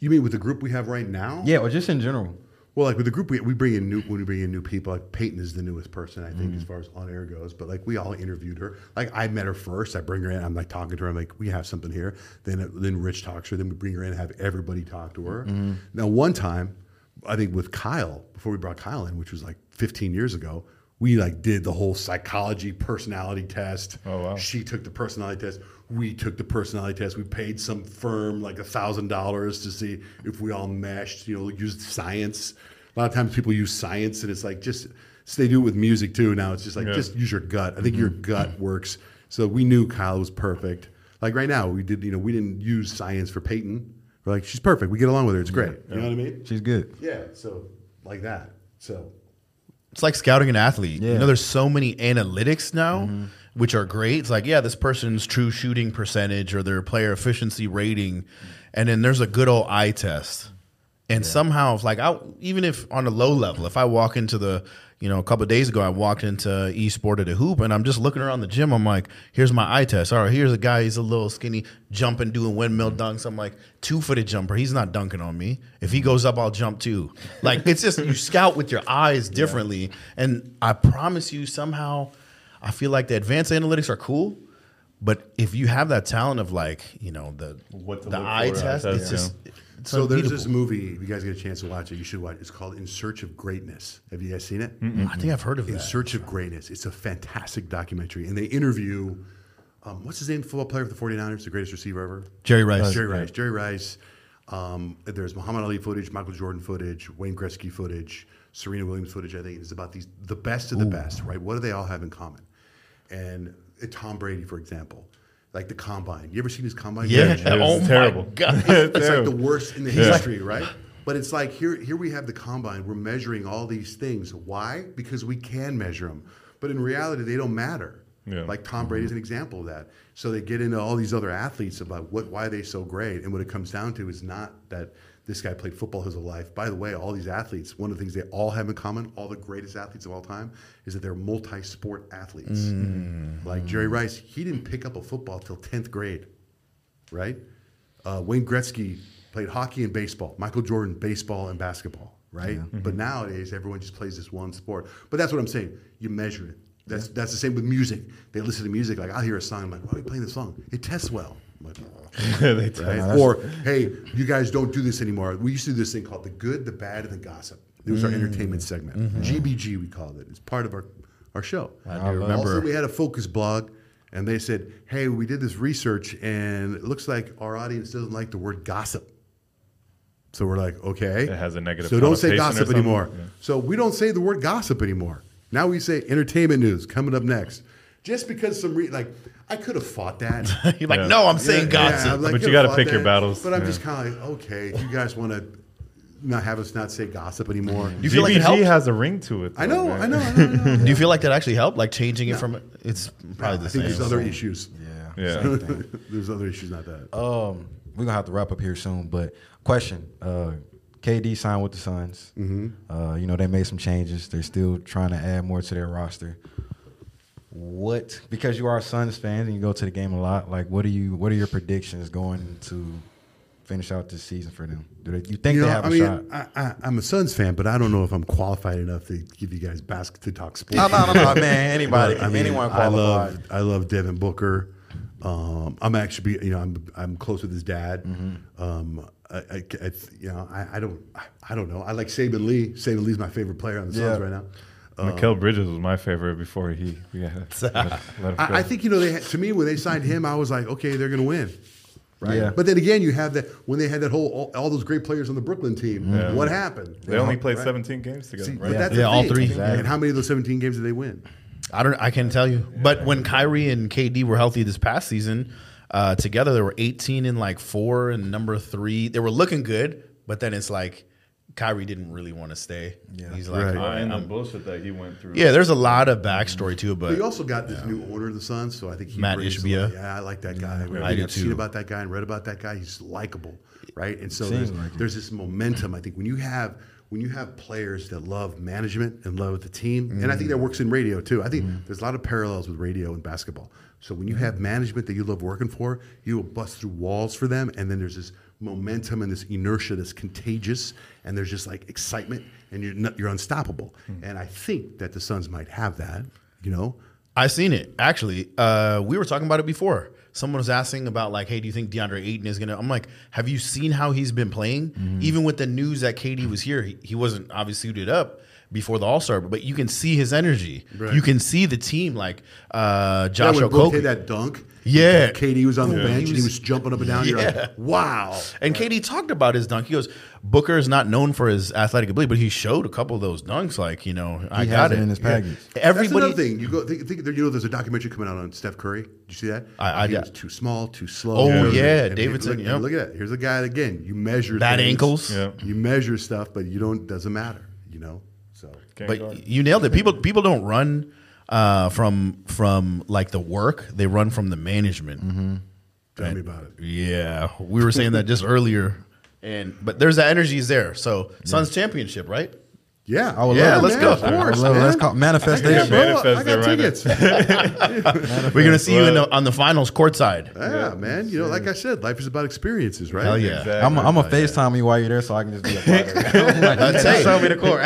You mean with the group we have right now? yeah or just in general Well, like with the group, we, we bring in new when we bring in new people. Like Peyton is the newest person, I think, as mm. far as on air goes. But like we all interviewed her. Like I met her first. I bring her in. I'm like talking to her. I'm like, we have something here. Then uh, then Rich talks to her. Then we bring her in. and Have everybody talk to her. Mm-hmm. Now, one time, I think with Kyle before we brought Kyle in, which was like 15 years ago. We like did the whole psychology personality test. Oh, wow. She took the personality test. We took the personality test. We paid some firm like a thousand dollars to see if we all meshed. You know, used science. A lot of times people use science, and it's like just so they do it with music too. Now it's just like Yeah. just use your gut. I think your mm-hmm. gut works. So we knew Kyle was perfect. Like right now, we did. You know, we didn't use science for Peyton. We're like, she's perfect. We get along with her. It's great. You know what I mean? she's good Yeah. So like that. So It's like scouting an athlete. You know, there's so many analytics now, mm-hmm. which are great. It's like, yeah, this person's true shooting percentage or their player efficiency rating, and then there's a good old eye test. And somehow, if like I, even if on a low level, if I walk into the, you know, a couple of days ago, I walked into eSport at a hoop, and I'm just looking around the gym. I'm like, here's my eye test. All right, here's a guy. He's a little skinny, jumping, doing windmill dunks. I'm like, two footed jumper. He's not dunking on me. If he goes up, I'll jump too. Like it's just you scout with your eyes differently, and I promise you, somehow, I feel like the advanced analytics are cool. But if you have that talent of like, you know, the What the eye test, it's just so there's this movie. If you guys get a chance to watch it, you should watch. it. It's called In Search of Greatness. Have you guys seen it? I think I've heard of it. In that. Search of Greatness. It's a fantastic documentary. And they interview, um, what's his name, football player for the 49ers, the greatest receiver ever? Jerry Rice. Jerry Rice. Jerry Rice. Um, there's Muhammad Ali footage, Michael Jordan footage, Wayne Gretzky footage, Serena Williams footage. I think it's about these the best of the best, right? What do they all have in common? And uh, Tom Brady, for example, like the combine. You ever seen his combine? Yeah. Yeah, it was oh terrible. my god. it's like the worst in the history, right? But it's like here, here we have the combine. We're measuring all these things. Why? Because we can measure them. But in reality, they don't matter. Yeah. Like Tom Brady is an mm-hmm. example of that. So they get into all these other athletes about what why they so great, and what it comes down to is not that this guy played football his whole life. By the way, all these athletes, one of the things they all have in common, all the greatest athletes of all time, is that they're multi-sport athletes. Like Jerry Rice, he didn't pick up a football till tenth grade right? Uh, Wayne Gretzky played hockey and baseball. Michael Jordan, baseball and basketball, right? But nowadays, everyone just plays this one sport. But that's what I'm saying. You measure it. That's that's the same with music. They listen to music. Like I'll hear a song. I'm like, why are you playing this song? It tests well. I'm like. They tell right? Or hey, you guys don't do this anymore. We used to do this thing called the good, the bad, and the gossip. It was our mm. entertainment segment. Mm-hmm. GBG we called it. It's part of our our show. I do Also, remember. we had a focus blog, and they said, "Hey, we did this research, and it looks like our audience doesn't like the word gossip." So we're like, "Okay, It has a negative So don't say gossip anymore. Yeah. So we don't say the word gossip anymore. Now we say entertainment news coming up next. Just because some re- like I could have fought that. You're like, Yeah. no, I'm saying Yeah, gossip. I'm like, But you could've gotta fought pick your battles. But I'm Yeah. just kind of like, okay, you guys want to not have us not say gossip anymore. Do you feel like it helped? has a ring to it. I though, know, man. I know, I know, I know. Do you feel like that actually helped? Like changing it from it's probably the same. I same. think there's other issues. Yeah. Yeah. Same thing. There's other issues, not that. Um, we're gonna have to wrap up here soon, but question: uh, KD signed with the Suns. Mm-hmm. Uh, you know they made some changes. They're still trying to add more to their roster. What? Because you are a Suns fan and you go to the game a lot. Like, what are you? What are your predictions going to finish out this season for them? Do they, you think You they have I a mean, shot? I, I, I'm a Suns fan, but I don't know if I'm qualified enough to give you guys basket to talk sports. No, no, no, no, man. Anybody, I mean, anyone I love, I love Devin Booker. Um, I'm actually, you know, I'm I'm close with his dad. Mm-hmm. Um, I, I, I- you know, I, I don't, I don't know. I like Saben Lee. Saben Lee's my favorite player on the Suns Yeah. right now. Mikal Bridges was my favorite before he. Yeah, let, let him. I, I think you know they had, to me when they signed him, I was like, okay, they're going to win, right? Yeah. But then again, you have that when they had that whole all, all those great players on the Brooklyn team. Yeah. What happened? they only played Right. 17 games together, See, right? but that's Yeah, the all thing. three. And how many of those 17 games did they win? I don't. I can't tell you. But when Kyrie and KD were healthy this past season, uh, together they were 18 and like four and number three. They were looking good, but then it's like Kyrie didn't really want to stay. Yeah. He's like, Right. "All right, and the I'm-" bullshit that he went through. yeah. There's a lot of backstory to it, But but you also got this new owner of the Suns, so I think he Matt Ishbia. Yeah, I like that guy. I do I've seen about that guy and read about that guy. He's likable, right? And so Seems there's, like there's this momentum. I think when you have when you have players that love management and love the team, and I think that works in radio too. I think mm-hmm. there's a lot of parallels with radio and basketball. So when you have management that you love working for, you will bust through walls for them, and then there's this momentum and this inertia that's contagious, and there's just like excitement, and you're not, you're unstoppable. And I think that the Suns might have that. You know, I've seen it actually. Uh, we were talking about it before. Someone was asking about like, hey, do you think DeAndre Ayton is gonna? I'm like, have you seen how he's been playing? Mm-hmm. Even with the news that KD was here, he, he wasn't obviously suited up before the All Star, but you can see his energy. Right. You can see the team like uh, Yeah, Josh when Book hit that dunk. Yeah. KD was on the Yeah. bench He and he was- was jumping up and down. You're Yeah. like, wow. And KD talked about his dunk. He goes, Booker is not known for his athletic ability, but he showed a couple of those dunks. Like you know, I He got has it it in his Yeah. package. That's Everybody, another thing. You go think, think you know there's a documentary coming out on Steph Curry. Did you see that? I- I he did. was too small, too slow. Oh, And- yeah, and Davidson, Look, yep. look at that. Here's a guy again. You measure bad things. ankles. Yeah. You measure stuff, but you don't. Doesn't matter. You know. So Can't but you nailed it. People people don't run uh, from from like the work; they run from the management. tell me about it. Yeah, we were saying that just earlier, and but there's that energy is there. So Suns championship, right? Yeah. I would Yeah, love let's it. go. I Of would course, love man. Let's call Yeah, manifestation. bro, I got right tickets. We're gonna see you in the, on the finals courtside. yeah, man. You know, like I said, life is about experiences, right? Hell yeah. Exactly. I'm I'm a FaceTime you while you're there, so I can just be a part of it. Like, That's "Hey, it. Show me the court.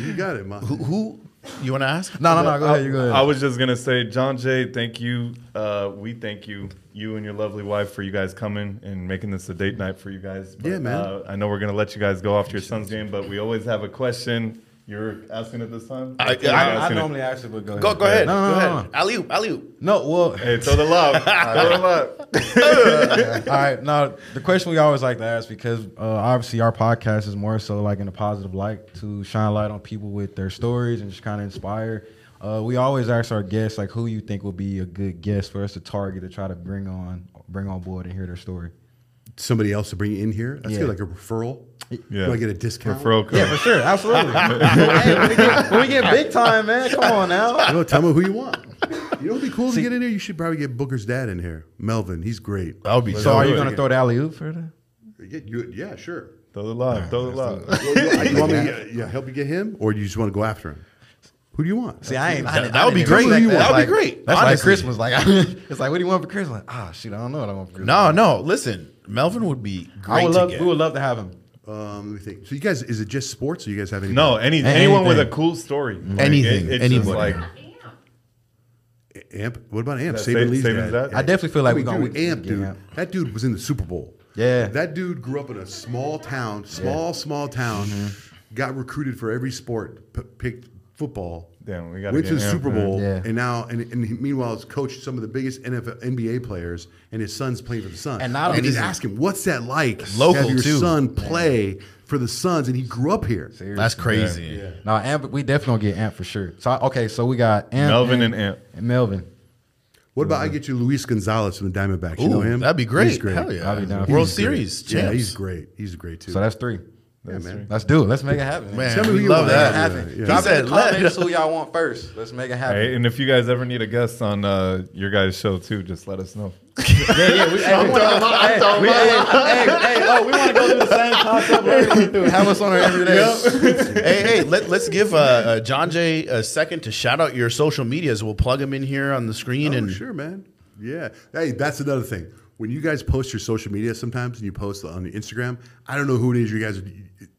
You got it, man. Who, who you want to ask? no, no, no. Go ahead. You go ahead. I was just gonna say, Johnjay, thank you. Uh, we thank you, you and your lovely wife, for you guys coming and making this a date night for you guys. But, Yeah, man. Uh, I know we're gonna let you guys go off to your son's game, but we always have a question. You're asking it this time. I- You're I- I asking it. normally ask you, but go ahead. Go go ahead. No, no, go no, ahead. no. Alley oop, alley oop. No, well, Hey, throw the love. throw the lob. all right. Now, the question we always like to ask because uh, obviously our podcast is more so like in a positive light to shine light on people with their stories and just kind of inspire. Uh, we always ask our guests like who you think would be a good guest for us to target to try to bring on bring on board and hear their story. Somebody else to bring in here. That's Yeah. good, like a referral. Yeah. Do I get a discount? Referral code. Yeah, for sure, absolutely. hey, when, we get, when we get big time, man, come on now. No, tell me who you want. You know what'd be cool to get in here? You should probably get Booker's dad in here, Melvin. He's great. That would be So, so. are you gonna throw the alley oop for the? Yeah, sure. Throw the lob. Throw the lob. you want me to yeah, help you get him, or do you just want to go after him? Who do you want? See, I ain't. I That- didn't- that would be didn't great. expect That would be great, That's like. Christmas. Like, it's like, what do you want for Christmas? Like, ah, shoot, I don't know what I want for Christmas. No, no. Listen, Melvin would be great I would to love. get. We would love to have him. Um, let me think. So you guys, is it just sports, or you guys have any? No, any, Anything. anyone with a cool story. Like, Anything, it's just anybody. like Amp. What about Amp? That Saben Sa- Lee's Saben's dad. dad? I definitely feel like I mean, we're gonna Amp, dude. Amp. That dude was in the Super Bowl. Yeah. That dude grew up in a small town, small, small town. Mm-hmm. Got recruited for every sport, p- picked football. Damn, we gotta went to the Super man. Bowl, Yeah. and now, and, and meanwhile, has coached some of the biggest NFL, NBA players, and his son's playing for the Suns. And not only he's is- asking, "What's that like? Local, to have your too. son play for the Suns?" And he grew up here. That's crazy. No, Amp. We definitely gonna get Amp for sure. So okay, so we got Amp Melvin and Amp. and Melvin. What about I get you Luis Gonzalez from the Diamondbacks? You know him? that'd be great. He's great. Hell yeah. I'll be down World He's great. Series. Yeah, he's great. He's great too. So that's three. Yeah, man. Let's do it. Let's make it happen. Man, Tell me who we you love want. that. Yeah, happen. yeah. He Drop said, in the let- comments who y'all want first. Let's make it happen. Hey, and if you guys ever need a guest on uh, your guys' show too, just let us know. Yeah, yeah. We, hey, we wanna go, hey, we, hey, hey, hey, oh, we want to go through the same concept. Larry went through. Have us on our every day. hey, hey, let, let's give uh, uh, Johnjay a second to shout out your social medias. We'll plug them in here on the screen. Oh, and sure, man. Yeah. Hey, that's another thing. When you guys post your social media sometimes and you post on Instagram, I don't know who it is you guys are.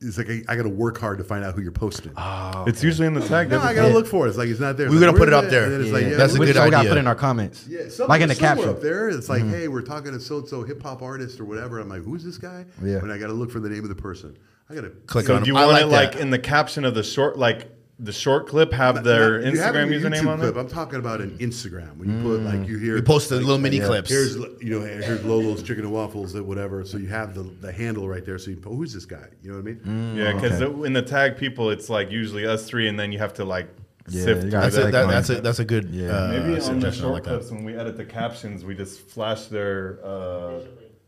It's like I, I got to work hard to find out who you're posting. Ah, it's usually in the tag. no, I got to look for it. It's like it's not there. We're It's gonna put it up there. And then it's like, Yeah. yeah, That's a we- good so we got to put in our comments. Yeah, some, like in the caption. up there. It's like, mm-hmm. hey, we're talking to so and so hip hop artist or whatever. I'm like, who's this guy? Yeah. And I got to look for the name of the person. I got to Click So on do you I want like it like that. in the caption of the short, like the short clip, have their Instagram username on clip. it? I'm talking about an Instagram. When you put like you hear We posted like, little mini clips. Here's you know here's Lolo's chicken and waffles or whatever. So you have the, the handle right there. So you oh, who's this guy? You know what I mean? Yeah, because okay. in the tag people, it's like usually us three, and then you have to like Yeah, sift you through gotta That's a, that. Like that, that's a that's a good Yeah. uh, Maybe on the suggestion. I short like that. clips when we edit the captions, we just flash their uh,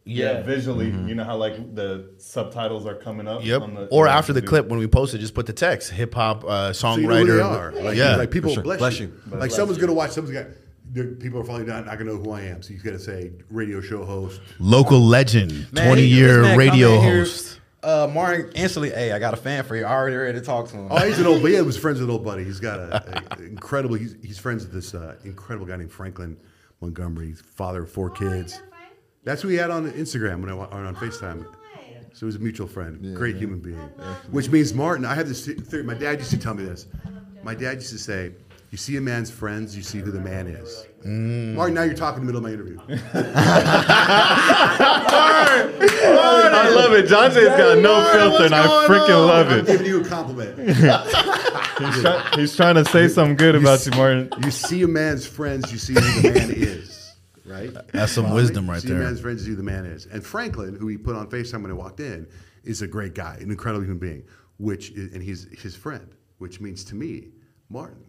Yeah. yeah. visually. You know how like the subtitles are coming up. Yep. on the, or after the clip when we post it, just put the text hip hop uh, So you know songwriter. are. Like, yeah. like people sure. bless, Bless you. you. Like someone's gonna watch. Someone's got. there- People are probably not, not gonna know who I am. So you got to say radio show host. Local legend, Man, twenty he- year man radio come in here, host. Uh, Martin instantly, hey, I got a fan for you. I Already ready to talk to him. Oh, he's an old. But yeah, he was friends with an old buddy. He's got a, a incredible. He's, he's friends with this uh, incredible guy named Franklin Montgomery. He's father of four kids. That's who he had on Instagram when I wa- on Facetime. Oh, so he was a mutual friend, great human being. Which means Martin. I have this theory. My dad used to tell me this. My dad used to say, "You see a man's friends, you see who the man is." Mm. Martin, now you're talking in the middle of my interview. Martin, I love it. Johnjay's got no filter, and I freaking love I'm giving you a compliment. He's, try- he's trying to say something good about you, Martin. You see a man's friends, you see who the man is. Right? That's some Follow me? wisdom right see there. a man's friends, you see who the man is. And Franklin, who he put on FaceTime when I walked in, is a great guy, an incredible human being, which is, and he's his friend, which means to me, Martin,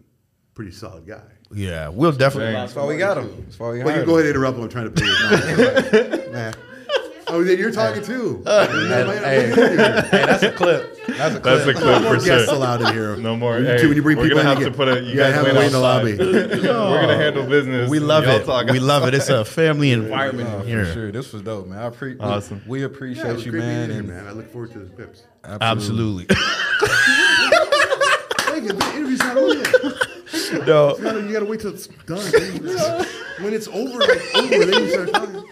pretty solid guy. Yeah, we'll definitely. That's why we got him. That's why we Well, you go ahead and interrupt him. I'm trying to pay you. Man. oh, then you're talking too. Uh, hey, hey, that's a clip. That's a clip. That's a No clip more for guests sure. allowed in here. No more. When you, Hey, when you bring we're people gonna in, have to put a- you you gotta guys have wait in the outside. lobby. We're gonna handle business. We love it. talk We love it. It's a family environment Oh, in for here. sure. This was dope, man. I pre- Awesome. We, we appreciate it was you, man. meeting you, man. I look forward to the pips. Absolutely. Hey, the interview's not over yet. no. You gotta, wait till it's done. when it's over, like over, then you start talking.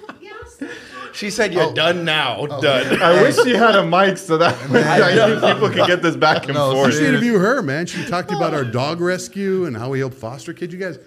She said you're oh. done now. Oh. Done. I wish she had a mic so that people could get this back and No, You forth. should interview her, man. She talked about our dog rescue and how we help foster kids. You guys,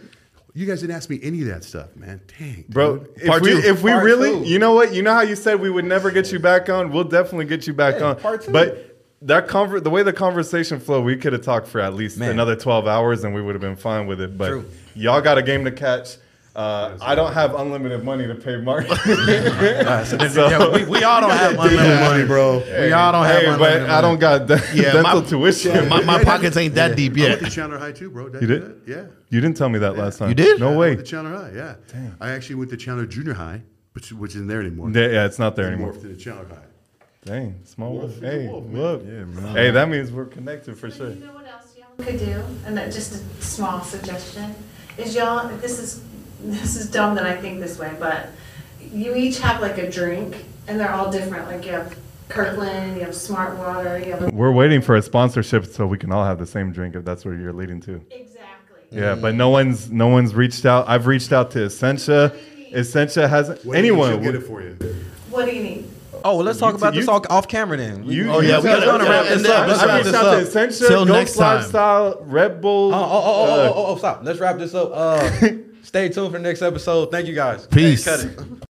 you guys didn't ask me any of that stuff, man. Dang, Bro, dude. if Part we, two. if we Part really, two. you know what? You know how you said we would never get you back on? We'll definitely get you back Yeah, on. part two. But that conver- the way the conversation flowed, we could have talked for at least Man. another 12 hours and we would have been fine with it. But True. y'all got a game to catch. Uh, I don't have unlimited money to pay Mark. yeah, we, we all don't have unlimited money, bro. We all don't have hey, unlimited but money. I don't got de- Yeah, dental my- tuition. My, my pockets ain't that deep yet. I went yet. to Chandler High too, bro. Did You did? that? Yeah. you didn't tell me that last time. You did? No I way. went to Chandler High, yeah. I actually went to Chandler Junior High, which, which isn't there anymore. Yeah, yeah, it's not there They anymore. morphed into Chandler High. Dang, small Wolf world. Hey, wolf, man. look. Yeah, man. Hey, that means we're connected for sure. You know what else y'all could do, and that just a small suggestion, is y'all, this is, this is dumb that I think this way, but you each have like a drink, and they're all different, like you have Kirkland, you have Smart Water, you have. We're waiting for a sponsorship so we can all have the same drink if that's where you're leading to. Exactly. Yeah, but no one's no one's reached out. I've reached out to Essentia. Essentia hasn't When do you anyone. get it for you. What do you need? Oh, well, let's talk You- about this all off camera then. We- You, Oh, yeah, we guys gotta- wanna wrap this up. let's I wrap reached this out up. to Essentia, Till next time. Lifestyle, Red Bull. Oh, oh, oh, oh, uh, oh, oh, oh, stop. Let's wrap this up. Stay tuned for the next episode. Thank you guys. Peace. Hey, cut it.